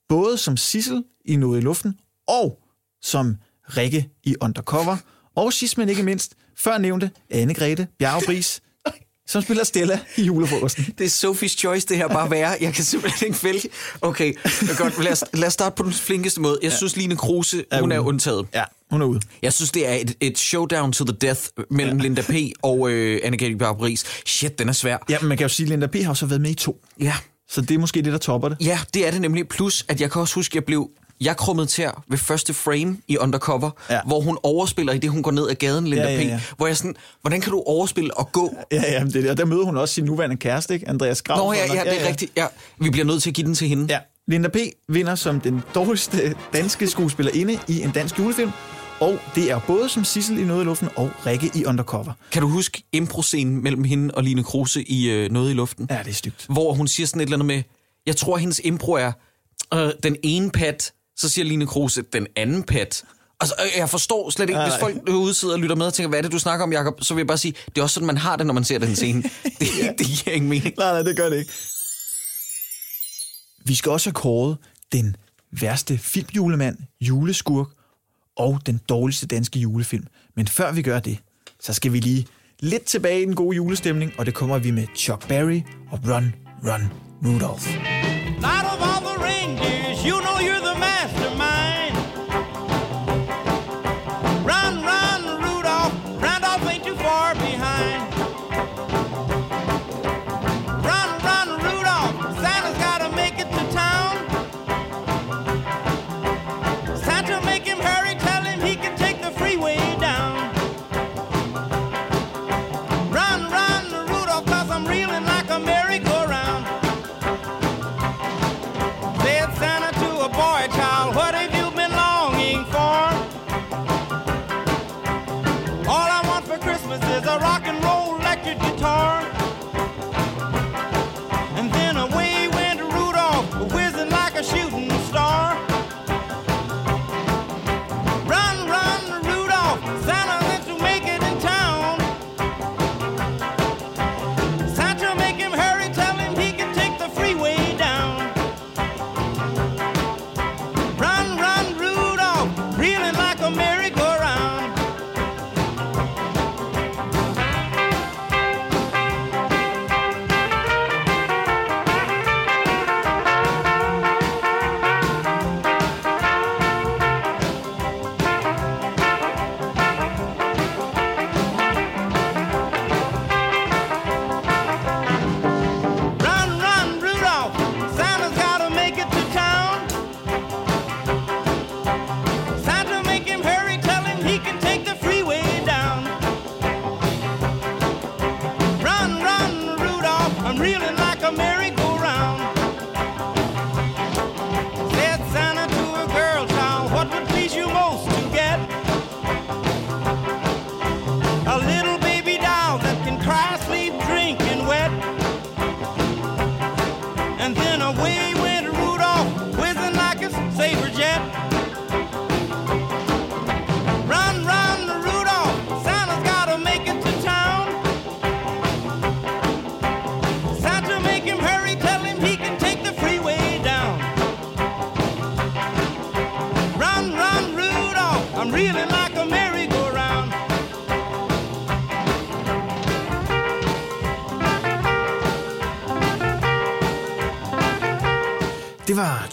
både som Sissel i Noget i Luften og som Rikke i Undercover. Og sidst men ikke mindst, før nævnte Anne-Grethe Bjergbris, som spiller Stella i julefrokosten. Det er Sophie's Choice, det her bare være. Jeg kan simpelthen ikke vælge. Okay, godt. Lad os, lad os starte på den flinkeste måde. Jeg synes, Line Kruse, hun er ude. undtaget. Ja, hun er ude. Jeg synes, det er et, et showdown to the death mellem ja. Linda P. og øh, Anne-Grethe Barbris. Shit, den er svær. Ja, men man kan jo sige, at Linda P. har så været med i to. Ja. Så det er måske det, der topper det. ja, det er det nemlig. Plus, at jeg kan også huske, at jeg blev... Jeg krummede til ved første frame i Undercover, Ja. ja. hvor hun overspiller i det, hun går ned ad gaden, Linda Ja, ja, ja. P. Hvor jeg sådan, hvordan kan du overspille og gå? Ja, ja, det er. Og der møder hun også sin nuværende kæreste, ikke? Andreas Grav. Nå ja, ja, det er rigtigt. Ja, vi bliver nødt til at give den til hende. Ja. Linda P. vinder som den dårligste danske skuespillerinde i en dansk julefilm. Og det er både som Sissel i Noget i Luften og Rikke i Undercover. Kan du huske impro-scenen mellem hende og Line Kruse i øh, Noget i luften? Ja, det er stygt. Hvor hun siger sådan et eller andet med, jeg tror, hendes impro er, øh, den ene pat, så siger Line Kruse, den anden pat. Altså, øh, jeg forstår slet ikke, hvis folk derude sidder og lytter med og tænker, hvad er det, du snakker om, Jacob? Så vil jeg bare sige, det er også sådan, man har det, når man ser den scene. Det, det giver ingen mening. Nej, nej, det gør det ikke. Vi skal også have kåret den værste filmjulemand, juleskurk og den dårligste danske julefilm. Men før vi gør det, så skal vi lige lidt tilbage i den gode julestemning, og det kommer vi med Chuck Berry og Run, Run, Rudolph. Out of all the reindeers,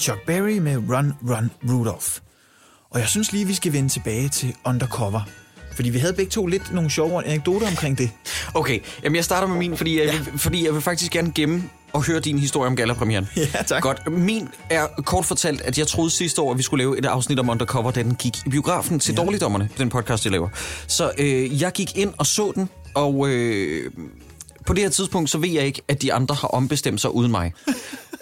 Chuck Berry med Run, Run, Rudolph. Og jeg synes lige, vi skal vende tilbage til Undercover. Fordi vi havde begge to lidt nogle sjove anekdoter omkring det. Okay, jamen jeg starter med min, fordi jeg, vil, fordi jeg vil faktisk gerne gemme og høre din historie om gallapremieren. Ja, tak. Godt. Min er kort fortalt, at jeg troede sidste år, at vi skulle lave et afsnit om Undercover, da den gik i biografen til ja. Dårligdommerne, den podcast, jeg laver. Så øh, jeg gik ind og så den, og øh, på det her tidspunkt, så ved jeg ikke, at de andre har ombestemt sig uden mig.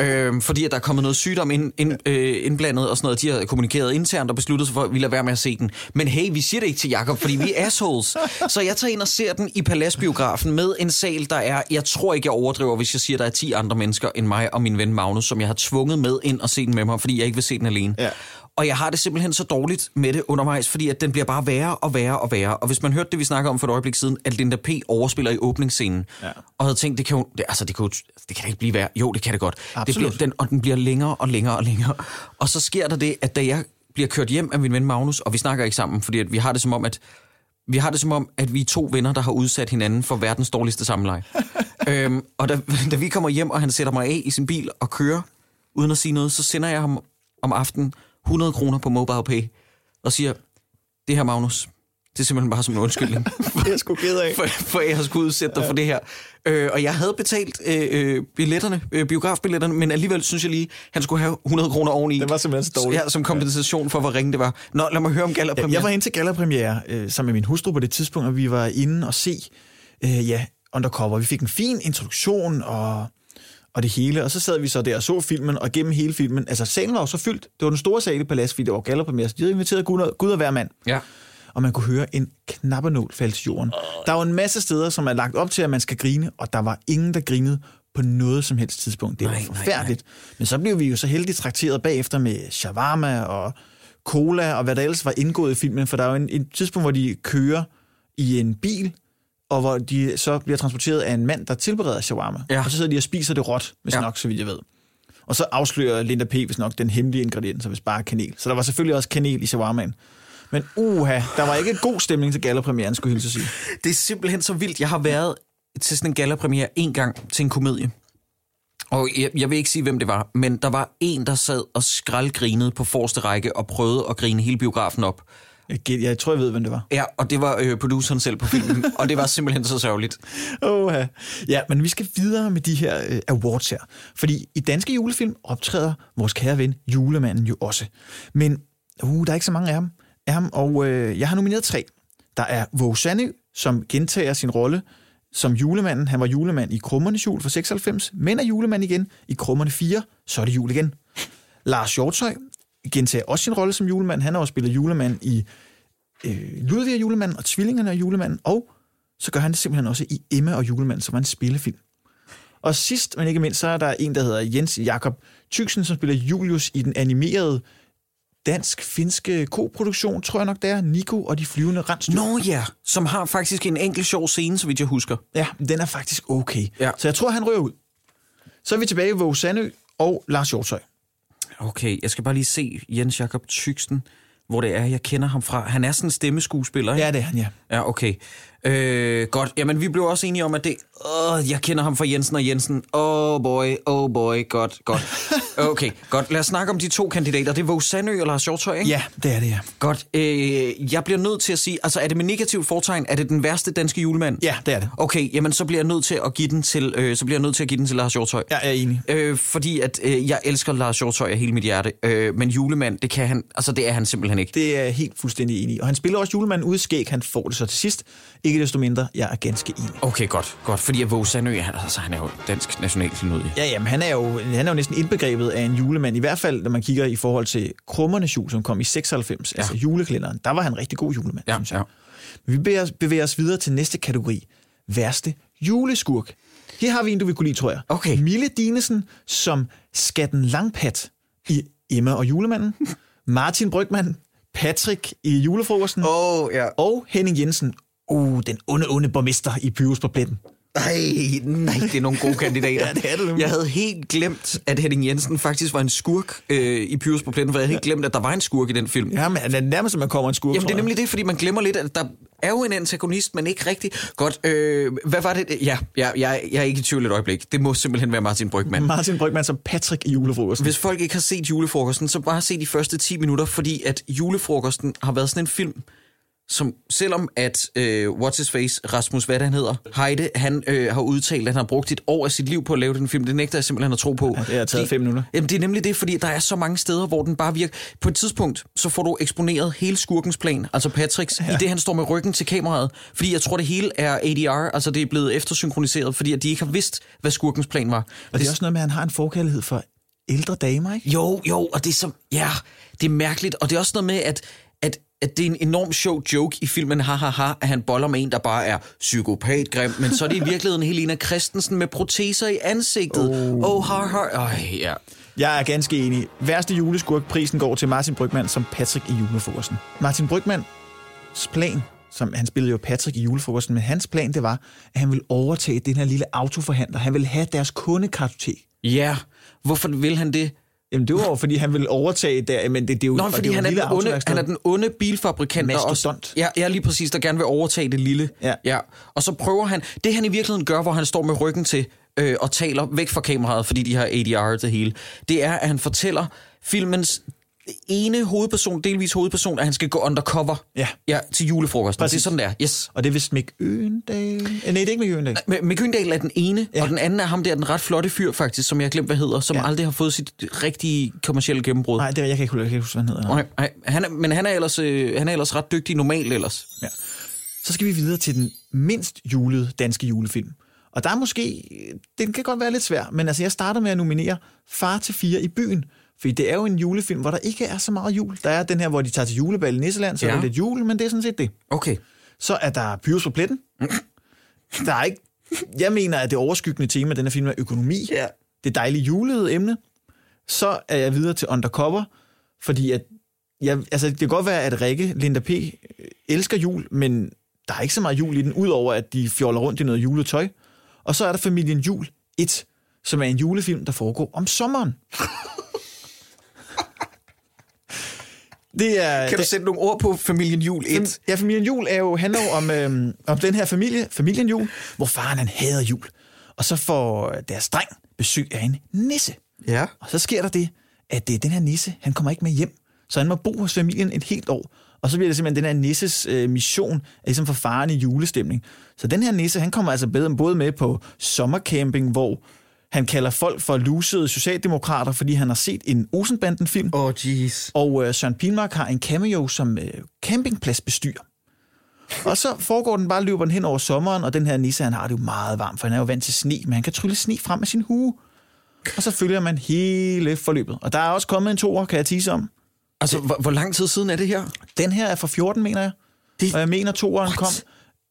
Øhm, fordi at der er kommet noget sygdom ind, ind, øh, indblandet og sådan noget. De har kommunikeret internt og besluttet sig for, at vi lader være med at se den. Men hey, vi siger det ikke til Jakob, fordi vi er assholes. Så jeg tager ind og ser den i Paladsbiografen med en sal, der er, jeg tror ikke, jeg overdriver, hvis jeg siger, der er 10 andre mennesker end mig og min ven Magnus, som jeg har tvunget med ind og se den med mig, fordi jeg ikke vil se den alene. Ja. Og jeg har det simpelthen så dårligt med det undervejs, fordi at den bliver bare værre og værre og værre. Og hvis man hørte det, vi snakker om for et øjeblik siden, at Linda P. overspiller i åbningsscenen, ja. og havde tænkt, det kan jo, det, altså det kan, jo, det kan da ikke blive værre. Jo, det kan det godt. Det Absolut. bliver, den, og den bliver længere og længere og længere. Og så sker der det, at da jeg bliver kørt hjem af min ven Magnus, og vi snakker ikke sammen, fordi at vi har det som om, at vi har det som om, at vi er to venner, der har udsat hinanden for verdens dårligste samleje. øhm, og da, da vi kommer hjem, og han sætter mig af i sin bil og kører, uden at sige noget, så sender jeg ham om aftenen 100 kroner på MobilePay, og siger, det her Magnus, det er simpelthen bare som en undskyldning, Det er jeg sgu ked af. for, for jeg har skulle udsætte dig ja. for det her. Øh, og jeg havde betalt øh, øh, billetterne, øh, biografbilletterne, men alligevel synes jeg lige, han skulle have 100 kroner oveni. Det var simpelthen så dårligt. Ja, som kompensation for, hvor ringe det var. Nå, lad mig høre om Gala Jeg var inde til gallerpremiere øh, sammen med min hustru på det tidspunkt, og vi var inde og se øh, ja, Undercover. Vi fik en fin introduktion og, og det hele, og så sad vi så der og så filmen, og gennem hele filmen, altså salen var jo så fyldt. Det var den store sal i Palads, fordi det var gallerpremiere, så de havde inviteret Gud og, Gud og hver mand. Ja. og man kunne høre en knappenål falde til jorden. Der var en masse steder, som er lagt op til, at man skal grine, og der var ingen, der grinede på noget som helst tidspunkt. Det var Nej, nej, forfærdeligt. Men så blev vi jo så heldigt trakteret bagefter med shawarma og cola og hvad der ellers var indgået i filmen, for der er jo en, en tidspunkt, hvor de kører i en bil, og hvor de så bliver transporteret af en mand, der tilbereder shawarma. Ja. Og så sidder de og spiser det råt, hvis Ja. nok, så vidt jeg ved. Og så afslører Linda P. hvis nok den hemmelige ingrediens, hvis bare kanel. Så der var selvfølgelig også kanel i shawarmaen. Men uha, der var ikke god stemning til gallerpremieren, skulle jeg hilse sige. Det er simpelthen så vildt. Jeg har været til sådan en gallapremiere en gang til en komedie. Og jeg, jeg vil ikke sige, hvem det var, men der var en, der sad og skraldgrinede på forreste række og prøvede at grine hele biografen op. Jeg, tror, jeg ved, hvem det var. Ja, og det var øh, produceren selv på filmen, og det var simpelthen så sørgeligt. Oha. Ja, men vi skal videre med de her øh, awards her. Fordi i danske julefilm optræder vores kære ven julemanden jo også. Men uh, der er ikke så mange af ham. Af ham og øh, jeg har nomineret tre. Der er Våge Sandø, som gentager sin rolle som julemanden. Han var julemand i Krummernes jul for 96, men er julemand igen i Krummerne 4, så er det jul igen. Lars Hjortøj gentager også sin rolle som julemand. Han har også spillet julemand i øh, Ludvig og julemanden og Tvillingerne og julemanden, og så gør han det simpelthen også i Emma og julemanden, som er en spillefilm. Og sidst, men ikke mindst, så er der en, der hedder Jens Jakob Tyksen, som spiller Julius i den animerede dansk-finske koproduktion, tror jeg nok det er, Nico og de flyvende rensdyr. Nå ja, som har faktisk en enkelt sjov scene, så vidt jeg husker. Ja, den er faktisk okay. Ja. Så jeg tror, han rører ud. Så er vi tilbage Våge Sandø og Lars Hjortøj. Okay, jeg skal bare lige se Jens Jakob Tyksten, hvor det er, jeg kender ham fra. Han er sådan en stemmeskuespiller, ikke? Ja, det er han, ja. Ja, okay. Øh, godt. Jamen, vi blev også enige om, at det... Åh, jeg kender ham fra Jensen og Jensen. Oh boy, oh boy, godt, godt. Okay, godt. Lad os snakke om de to kandidater. Det er Våge Sandø og Lars Hjortøj, ikke? Ja, det er det, ja. Godt. Øh, jeg bliver nødt til at sige... Altså, er det med negativt fortegn? Er det den værste danske julemand? Ja, det er det. Okay, jamen så bliver jeg nødt til at give den til, øh, så bliver jeg nødt til at give den til Lars Hjortøj. Jeg er enig. Øh, fordi at øh, jeg elsker Lars Hjortøj af hele mit hjerte, øh, men julemand, det kan han, altså det er han simpelthen ikke. Det er jeg helt fuldstændig enig i. Og han spiller også julemanden ude skæg. Han får det så til sidst. Ikke desto mindre, jeg er ganske enig. Okay, godt, godt, fordi at Våge Sandø, han, altså, han er jo dansk nationalklenodie. Ja, jamen, han er, jo, han er jo næsten indbegrebet af en julemand. I hvert fald, når man kigger i forhold til Krummernes jul, som kom i 96, ja. altså julekalenderen. Der var han en rigtig god julemand, Ja, synes jeg. ja. Men vi bevæger, os- bevæger os videre til næste kategori. Værste juleskurk. Her har vi en, du vil kunne lide, tror jeg. Okay. Mille Dinesen som Skatten Langpat i Emma og julemanden. Martin Brygman, Patrick i julefrokosten. Oh, ja. Og Henning Jensen, uh, den onde, onde borgmester i Pyrus på pletten. Nej, nej, det er nogle gode kandidater. Ja, det er det nemlig. Jeg havde helt glemt, at Henning Jensen faktisk var en skurk øh, i Pyrus på pletten, for jeg havde helt glemt, at der var en skurk i den film. Ja, men det er nærmest, at man kommer en skurk. Jamen, det er nemlig det, fordi man glemmer lidt, at der er jo en antagonist, men ikke rigtig. Godt, øh, hvad var det? Ja, ja jeg, jeg er ikke i tvivl et øjeblik. Det må simpelthen være Martin Brygman. Martin Brygman som Patrick i julefrokosten. Hvis folk ikke har set julefrokosten, så bare se de første 10 minutter, fordi at julefrokosten har været sådan en film, som selvom at øh, What's His Face, Rasmus, hvad det han hedder, Heide, han øh, har udtalt, at han har brugt et år af sit liv på at lave den film, det nægter jeg simpelthen at tro på. Ja, det har taget Fordi- fem minutter. Jamen det er nemlig det, fordi der er så mange steder, hvor den bare virker. På et tidspunkt, så får du eksponeret hele skurkens plan, altså Patricks, ja. i det han står med ryggen til kameraet. Fordi jeg tror, det hele er ADR, altså det er blevet eftersynkroniseret, fordi at de ikke har vidst, hvad skurkens plan var. Og det er også noget med, at han har en forkærlighed for ældre damer, ikke? Jo, jo, og det er så, ja, det er mærkeligt, og det er også noget med, at, at det er en enorm sjov joke i filmen, ha, ha, ha, at han boller med en, der bare er psykopatgrim, men så er det i virkeligheden Helena Christensen med proteser i ansigtet. Oh, oh har, har. Øj, ja. Jeg er ganske enig. Værste juleskurk, prisen går til Martin Brygman som Patrick i julefrokosten. Martin Brygmans plan, som han spillede jo Patrick i julefrokosten, men hans plan det var, at han ville overtage den her lille autoforhandler. Han ville have deres kundekartotek. Ja, hvorfor vil han det? Jamen det var jo, fordi han ville overtage der, men det, det er jo, Nå, fordi er jo han er, den onde, han er den onde bilfabrikant, der også... Mastodont. Ja, ja, lige præcis, der gerne vil overtage det lille. Ja. ja. Og så prøver han... Det han i virkeligheden gør, hvor han står med ryggen til øh, og taler væk fra kameraet, fordi de har ADR det hele, det er, at han fortæller filmens ene hovedperson, delvis hovedperson, at han skal gå undercover Ja. ja til julefrokosten. Præcis. Det er sådan der. Yes. Og det er vist Mick Øgendal. Eh, Nej, det er ikke Mick Øgendal. Men McGyndal er den ene, Ja. og den anden er ham der, den ret flotte fyr faktisk, som jeg har glemt, hvad hedder, som Ja. aldrig har fået sit rigtige kommercielle gennembrud. Nej, det er, jeg kan ikke, jeg kan ikke huske, hvad han hedder. Nej, nej. Han er, men han er, ellers, øh, han er ellers ret dygtig normalt ellers. Ja. Så skal vi videre til den mindst julede danske julefilm. Og der er måske, den kan godt være lidt svær, men altså jeg starter med at nominere Far til fire i byen. Fordi det er jo en julefilm, hvor der ikke er så meget jul. Der er den her, hvor de tager til julebal i Nisseland, så ja. Er der lidt jul, men det er sådan set det. Okay. Så er der Pyrus på pletten. Der er ikke... Jeg mener, at det overskyggende tema af den her film er økonomi. Ja. Det dejlige julede emne. Så er jeg videre til Undercover, fordi at jeg, altså, det kan godt være, at Rikke, Linda P. øh, elsker jul, men der er ikke så meget jul i den, udover at de fjoller rundt i noget juletøj. Og så er der Familien Jul 1, som er en julefilm, der foregår om sommeren. Det er, Kan du det, sætte nogle ord på familien Jul 1? Ja, familien Jul er jo, handler jo om, øhm, om den her familie, familien Jul, hvor faren han hader jul. Og så får deres dreng besøg af en nisse. Ja. Og så sker der det, at det er den her nisse, han kommer ikke med hjem. Så han må bo hos familien et helt år. Og så bliver det simpelthen den her nisses øh, mission, at ligesom få faren i julestemning. Så den her nisse, han kommer altså både med på sommercamping, hvor han kalder folk for lusede socialdemokrater, fordi han har set en Olsenbanden-film. Åh, oh, jeez. Og øh, Søren Pilmark har en cameo som øh, campingpladsbestyrer. Og så foregår den bare, løber den hen over sommeren, og den her nisse, han har det jo meget varmt, for han er jo vant til sne, men han kan trylle sne frem med sin hue. Og så følger man hele forløbet. Og der er også kommet en toer, kan jeg tease om. Altså, hvor, hvor lang tid siden er det her? Den her er fra 14, mener jeg. Det- Og jeg mener, toeren What? kom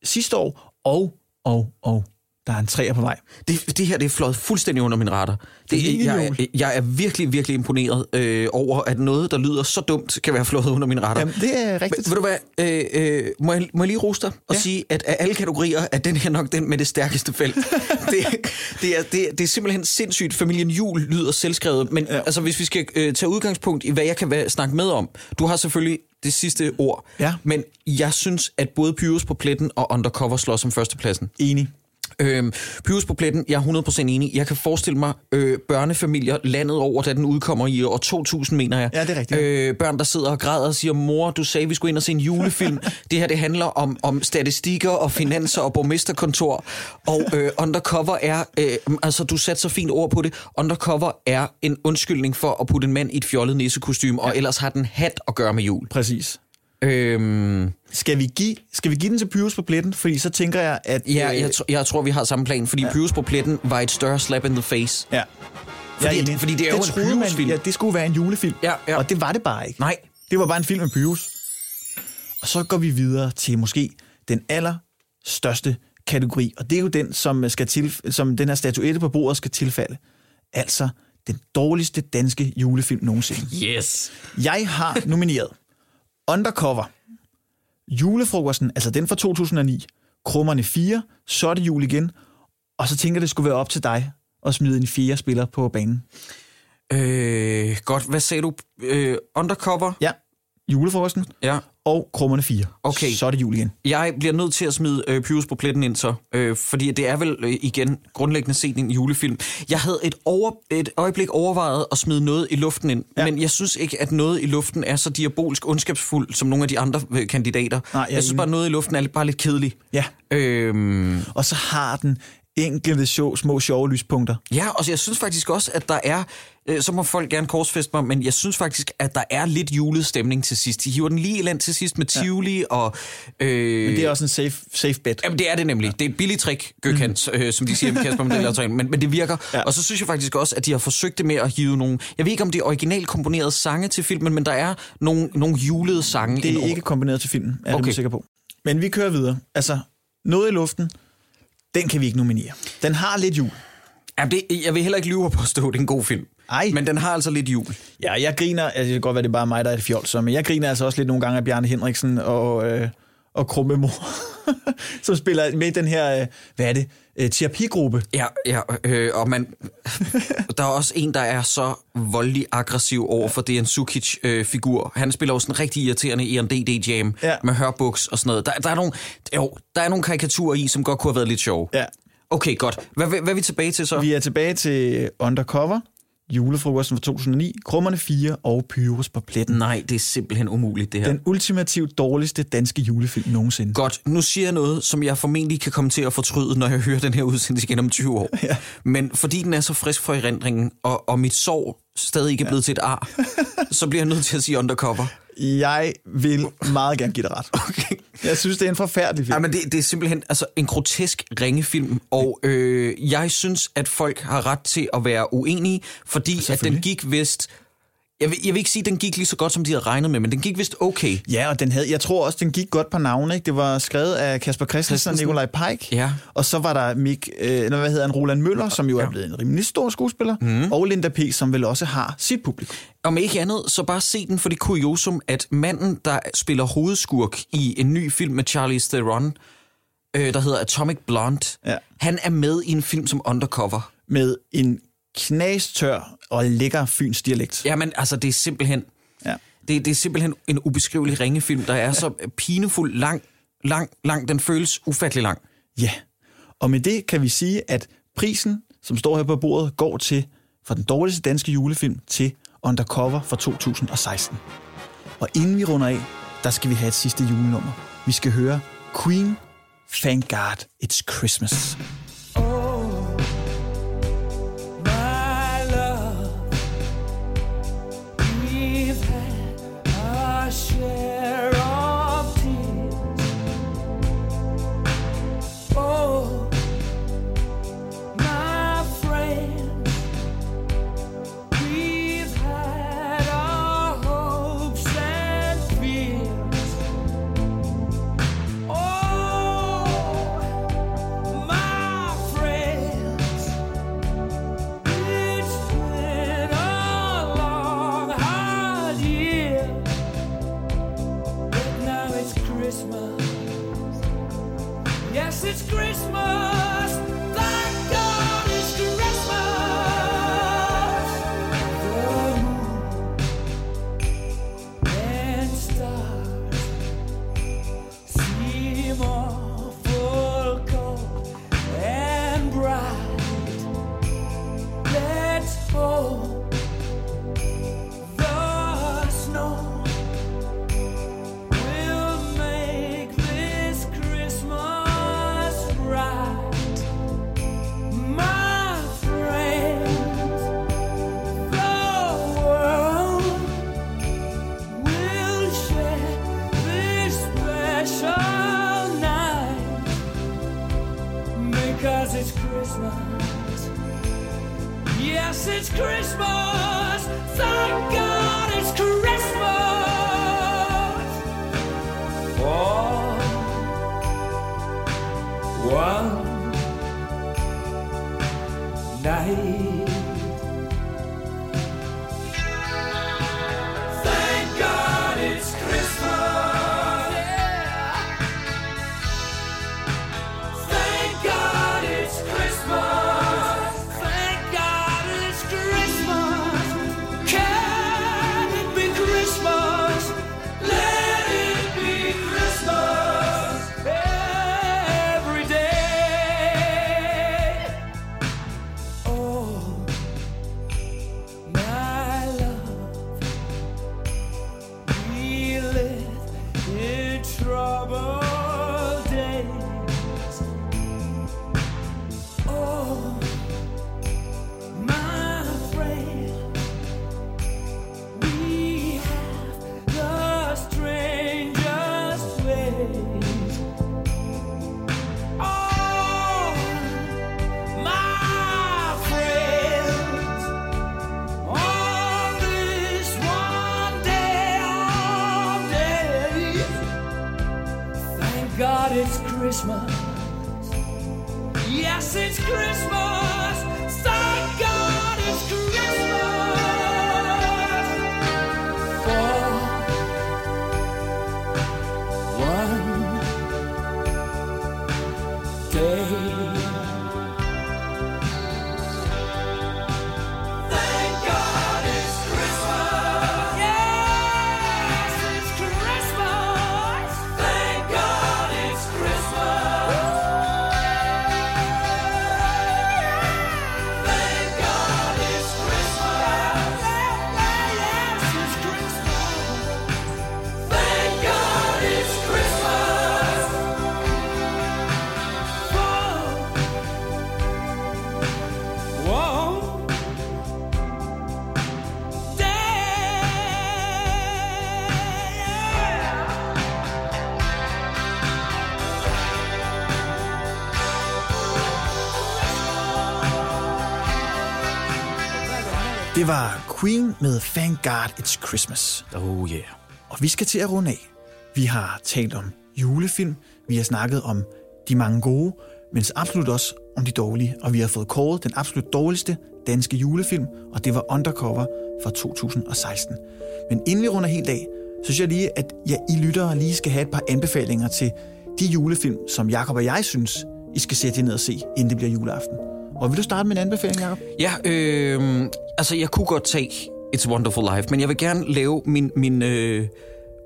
sidste år, og, og, og, der er en træer på vej. Det, det her det er fløjet fuldstændig under min radar. Det er Det, lige jeg, er- jeg er virkelig, virkelig imponeret øh, over, at noget, der lyder så dumt, kan være fløjet under min radar. Jamen, det er Men, rigtigt. ved du hvad, øh, øh, må, jeg, må jeg lige rose dig og Ja. sige, at af alle kategorier er den her nok den med det stærkeste felt. det, det, er, det, er- det er simpelthen sindssygt. Familien Jul lyder selvskrevet, men ja. altså, hvis vi skal øh, tage udgangspunkt i, hvad jeg kan være, snakke med om. Du har selvfølgelig det sidste ord, Ja. men jeg synes, at både Pyrus på pletten og Undercover slår som førstepladsen. Enig. Øhm, Pyrus på pletten, jeg er 100% enig. Jeg kan forestille mig øh, børnefamilier landet over, da den udkommer i år 2000, mener jeg. Ja, det er rigtigt. Øh, børn, der sidder og græder og siger, mor, du sagde, vi skulle ind og se en julefilm. det her, det handler om, om statistikker og finanser og borgmesterkontor. Og øh, Undercover er, øh, altså du satte så fint ord på det, Undercover er en undskyldning for at putte en mand i et fjollet nissekostym, og ellers har den hat at gøre med jul. Præcis. Øhm, Skal vi, give, skal vi give den til Pyrus på pletten? Fordi så tænker jeg, at... ja, øh, jeg, tr- jeg tror, vi har samme plan, fordi ja. Pyrus på pletten var et større slap in the face. Ja. Fordi- Jeg enig. fordi det er jo en Pyrus-film. Ja, det skulle være en julefilm. Ja, ja. Og det var det bare ikke. Nej, Det var bare en film med Pyrus. Og så går vi videre til måske den allerstørste kategori, og det er jo den, som, skal til, som den her statuette på bordet skal tilfalde. Altså den dårligste danske julefilm nogensinde. Yes. Jeg har nomineret Undercover, Julefrokosten, altså den fra 2009, Krummerne 4, Så er det jul igen, og så tænker jeg, det skulle være op til dig at smide en fjerde spiller på banen. Øh, godt, hvad sagde du? Øh, undercover? Ja, Julefrokosten Ja. Og Krummerne 4. Okay. Så er det jul igen. Jeg bliver nødt til at smide øh, Pyrus på pletten ind så, øh, fordi det er vel øh, igen grundlæggende set en julefilm. Jeg havde et, over, et øjeblik overvejet at smide noget i luften ind, Ja. men jeg synes ikke, at noget i luften er så diabolsk ondskabsfuld som nogle af de andre øh, kandidater. Nej, jeg jeg synes bare, at noget i luften er bare lidt kedelig. Ja. Øhm, Og så har den enkelte show, små sjove lyspunkter. Ja, og jeg synes faktisk også, at der er, øh, så må folk gerne korsfeste mig, men jeg synes faktisk, at der er lidt julet stemning til sidst. De hiver den lige i land til sidst med Tivoli, ja. og... Øh, Men det er også en safe, safe bet. Jamen, det er det nemlig. Det er et billigt trick, Gøkant, mm. øh, som de siger med Kasper Mandela men, men det virker. Ja. Ja. Og så synes jeg faktisk også, at de har forsøgt det med at hive nogle... Jeg ved ikke, om det er originalt komponerede sange til filmen, men der er nogle, nogle julede sange Det er ikke kombineret til filmen, er okay. Jeg sikker på. Men vi kører videre. Altså, noget i luften, den kan vi ikke nominere. Den har lidt jul. Jamen, det, jeg vil heller ikke lyve på at stå, det er en god film. Ej. Men den har altså lidt jul. Ja, jeg griner, altså det kan godt være, det er bare mig, der er et fjol, så, men jeg griner altså også lidt nogle gange af Bjarne Henriksen og, øh, og Krumme Mor, som spiller med den her, øh, hvad er det, øh, terapigruppe. Ja, ja øh, og man, der er også en, der er så voldelig aggressiv over for Dejan Sukic-figur. Han spiller sådan en rigtig irriterende i en DD-jam Ja. ja. med hørbuks og sådan noget. Der, der, er nogle, jo, der er nogle karikaturer i, som godt kunne have været lidt sjove. Ja. Okay, godt. Hvad, hvad, hvad er vi tilbage til så? Vi er tilbage til Undercover, julefrokosten fra 2009, Krummerne 4 og Pyrus på pletten. Nej, det er simpelthen umuligt, det her. Den ultimativt dårligste danske julefilm nogensinde. Godt, nu siger jeg noget, som jeg formentlig kan komme til at fortryde, når jeg hører den her udsendelse igen om 20 år. Ja. Men fordi den er så frisk for erindringen, og, og mit sorg stadig ikke er blevet til et ar, så bliver jeg nødt til at sige undercover. Jeg vil meget gerne give dig ret. Okay. Jeg synes, det er en forfærdelig film. Ja, men det, det er simpelthen altså, en grotesk ringefilm, og øh, jeg synes, at folk har ret til at være uenige, fordi at den gik vist... Jeg vil, jeg vil ikke sige, at den gik lige så godt, som de havde regnet med, men den gik vist okay. Ja, og den havde, jeg tror også, den gik godt på navne. Ikke? Det var skrevet af Kasper Christensen og. Nikolaj Peik. Ja. Og så var der Mik, øh, hvad hedder han, Roland Møller, som jo er blevet en rimelig stor skuespiller. Mm. Og Linda P., som vel også har sit publikum. Om ikke andet, så bare se den for det kuriosum, at manden, der spiller hovedskurk i en ny film med Charlize Theron, øh, der hedder Atomic Blonde, Ja. han er med i en film som Undercover. Med en knastør og lækker fyns dialekt. Jamen, altså, det er simpelthen... Ja. Det, det er simpelthen en ubeskrivelig ringefilm, der er så pinefuld lang, lang, lang. Den føles ufattelig lang. Ja, og med det kan vi sige, at prisen, som står her på bordet, går til for den dårligste danske julefilm til Undercover fra 2016. Og inden vi runder af, der skal vi have et sidste julenummer. Vi skal høre Queen, Thank God It's Christmas. Christmas. Var Queen med Thank God It's Christmas. Oh yeah. Og vi skal til at runde af. Vi har talt om julefilm, vi har snakket om de mange gode, men så absolut også om de dårlige. Og vi har fået kåret den absolut dårligste danske julefilm, og det var Undercover fra 2016. Men inden vi runder helt af, så synes jeg lige, at jeg, I lyttere lige skal have et par anbefalinger til de julefilm, som Jakob og jeg synes, I skal sætte jer ned og se, inden det bliver juleaften. Og vil du starte med en anbefaling, Jacob? Ja, øh, altså jeg kunne godt tage It's a Wonderful Life, men jeg vil gerne lave min, min, øh,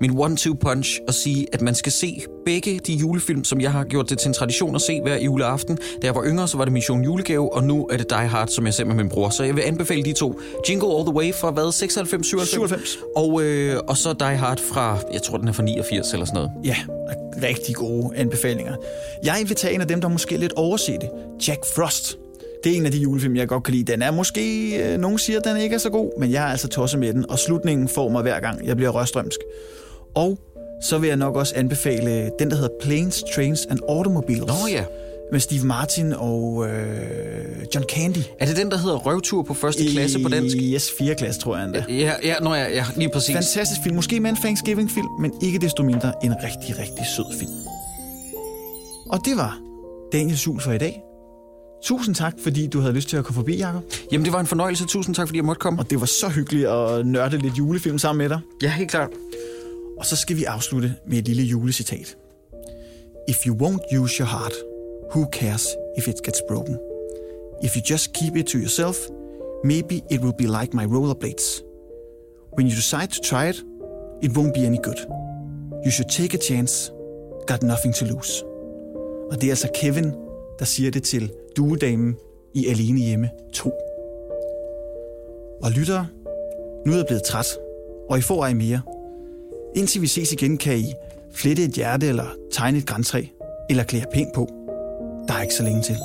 min one-two punch og sige, at man skal se begge de julefilm, som jeg har gjort det til en tradition at se hver juleaften. Da jeg var yngre, så var det Mission Julegave, og nu er det Die Hard, som jeg ser med min bror. Så jeg vil anbefale de to. Jingle All The Way fra hvad? 96, 97? 97. Og, øh, og så Die Hard fra, jeg tror den er fra 89 eller sådan noget. Ja, rigtig gode anbefalinger. Jeg vil tage en af dem, der måske lidt overset det. Jack Frost. Det er en af de julefilm, jeg godt kan lide. Den er måske, øh, nogen siger, at den ikke er så god, men jeg er altså tosset med den, og slutningen får mig hver gang, jeg bliver rørstrømsk. Og så vil jeg nok også anbefale den, der hedder Planes, Trains and Automobiles. Nå ja. Med Steve Martin og øh, John Candy. Er det den, der hedder Røvtur på første klasse på dansk? Yes, 4. klasse, tror jeg endda. Ja, ja, nå, ja, ja lige præcis. Fantastisk film. Måske med en Thanksgiving-film, men ikke desto mindre en rigtig, rigtig sød film. Og det var Daniels jul for i dag. Tusind tak, fordi du havde lyst til at komme forbi, Jacob. Jamen, det var en fornøjelse. Tusind tak, fordi jeg måtte komme. Og det var så hyggeligt at nørde lidt julefilm sammen med dig. Ja, helt klart. Og så skal vi afslutte med et lille julecitat. If you won't use your heart, who cares if it gets broken? If you just keep it to yourself, maybe it will be like my rollerblades. When you decide to try it, it won't be any good. You should take a chance. Got nothing to lose. Og det er altså Kevin, der siger det til duedamen i Alene Hjemme 2. Og lyttere, nu er jeg blevet træt, og I får ej mere. Indtil vi ses igen, kan I flette et hjerte eller tegne et græntræ, eller klæde pænt på. Der er ikke så længe til.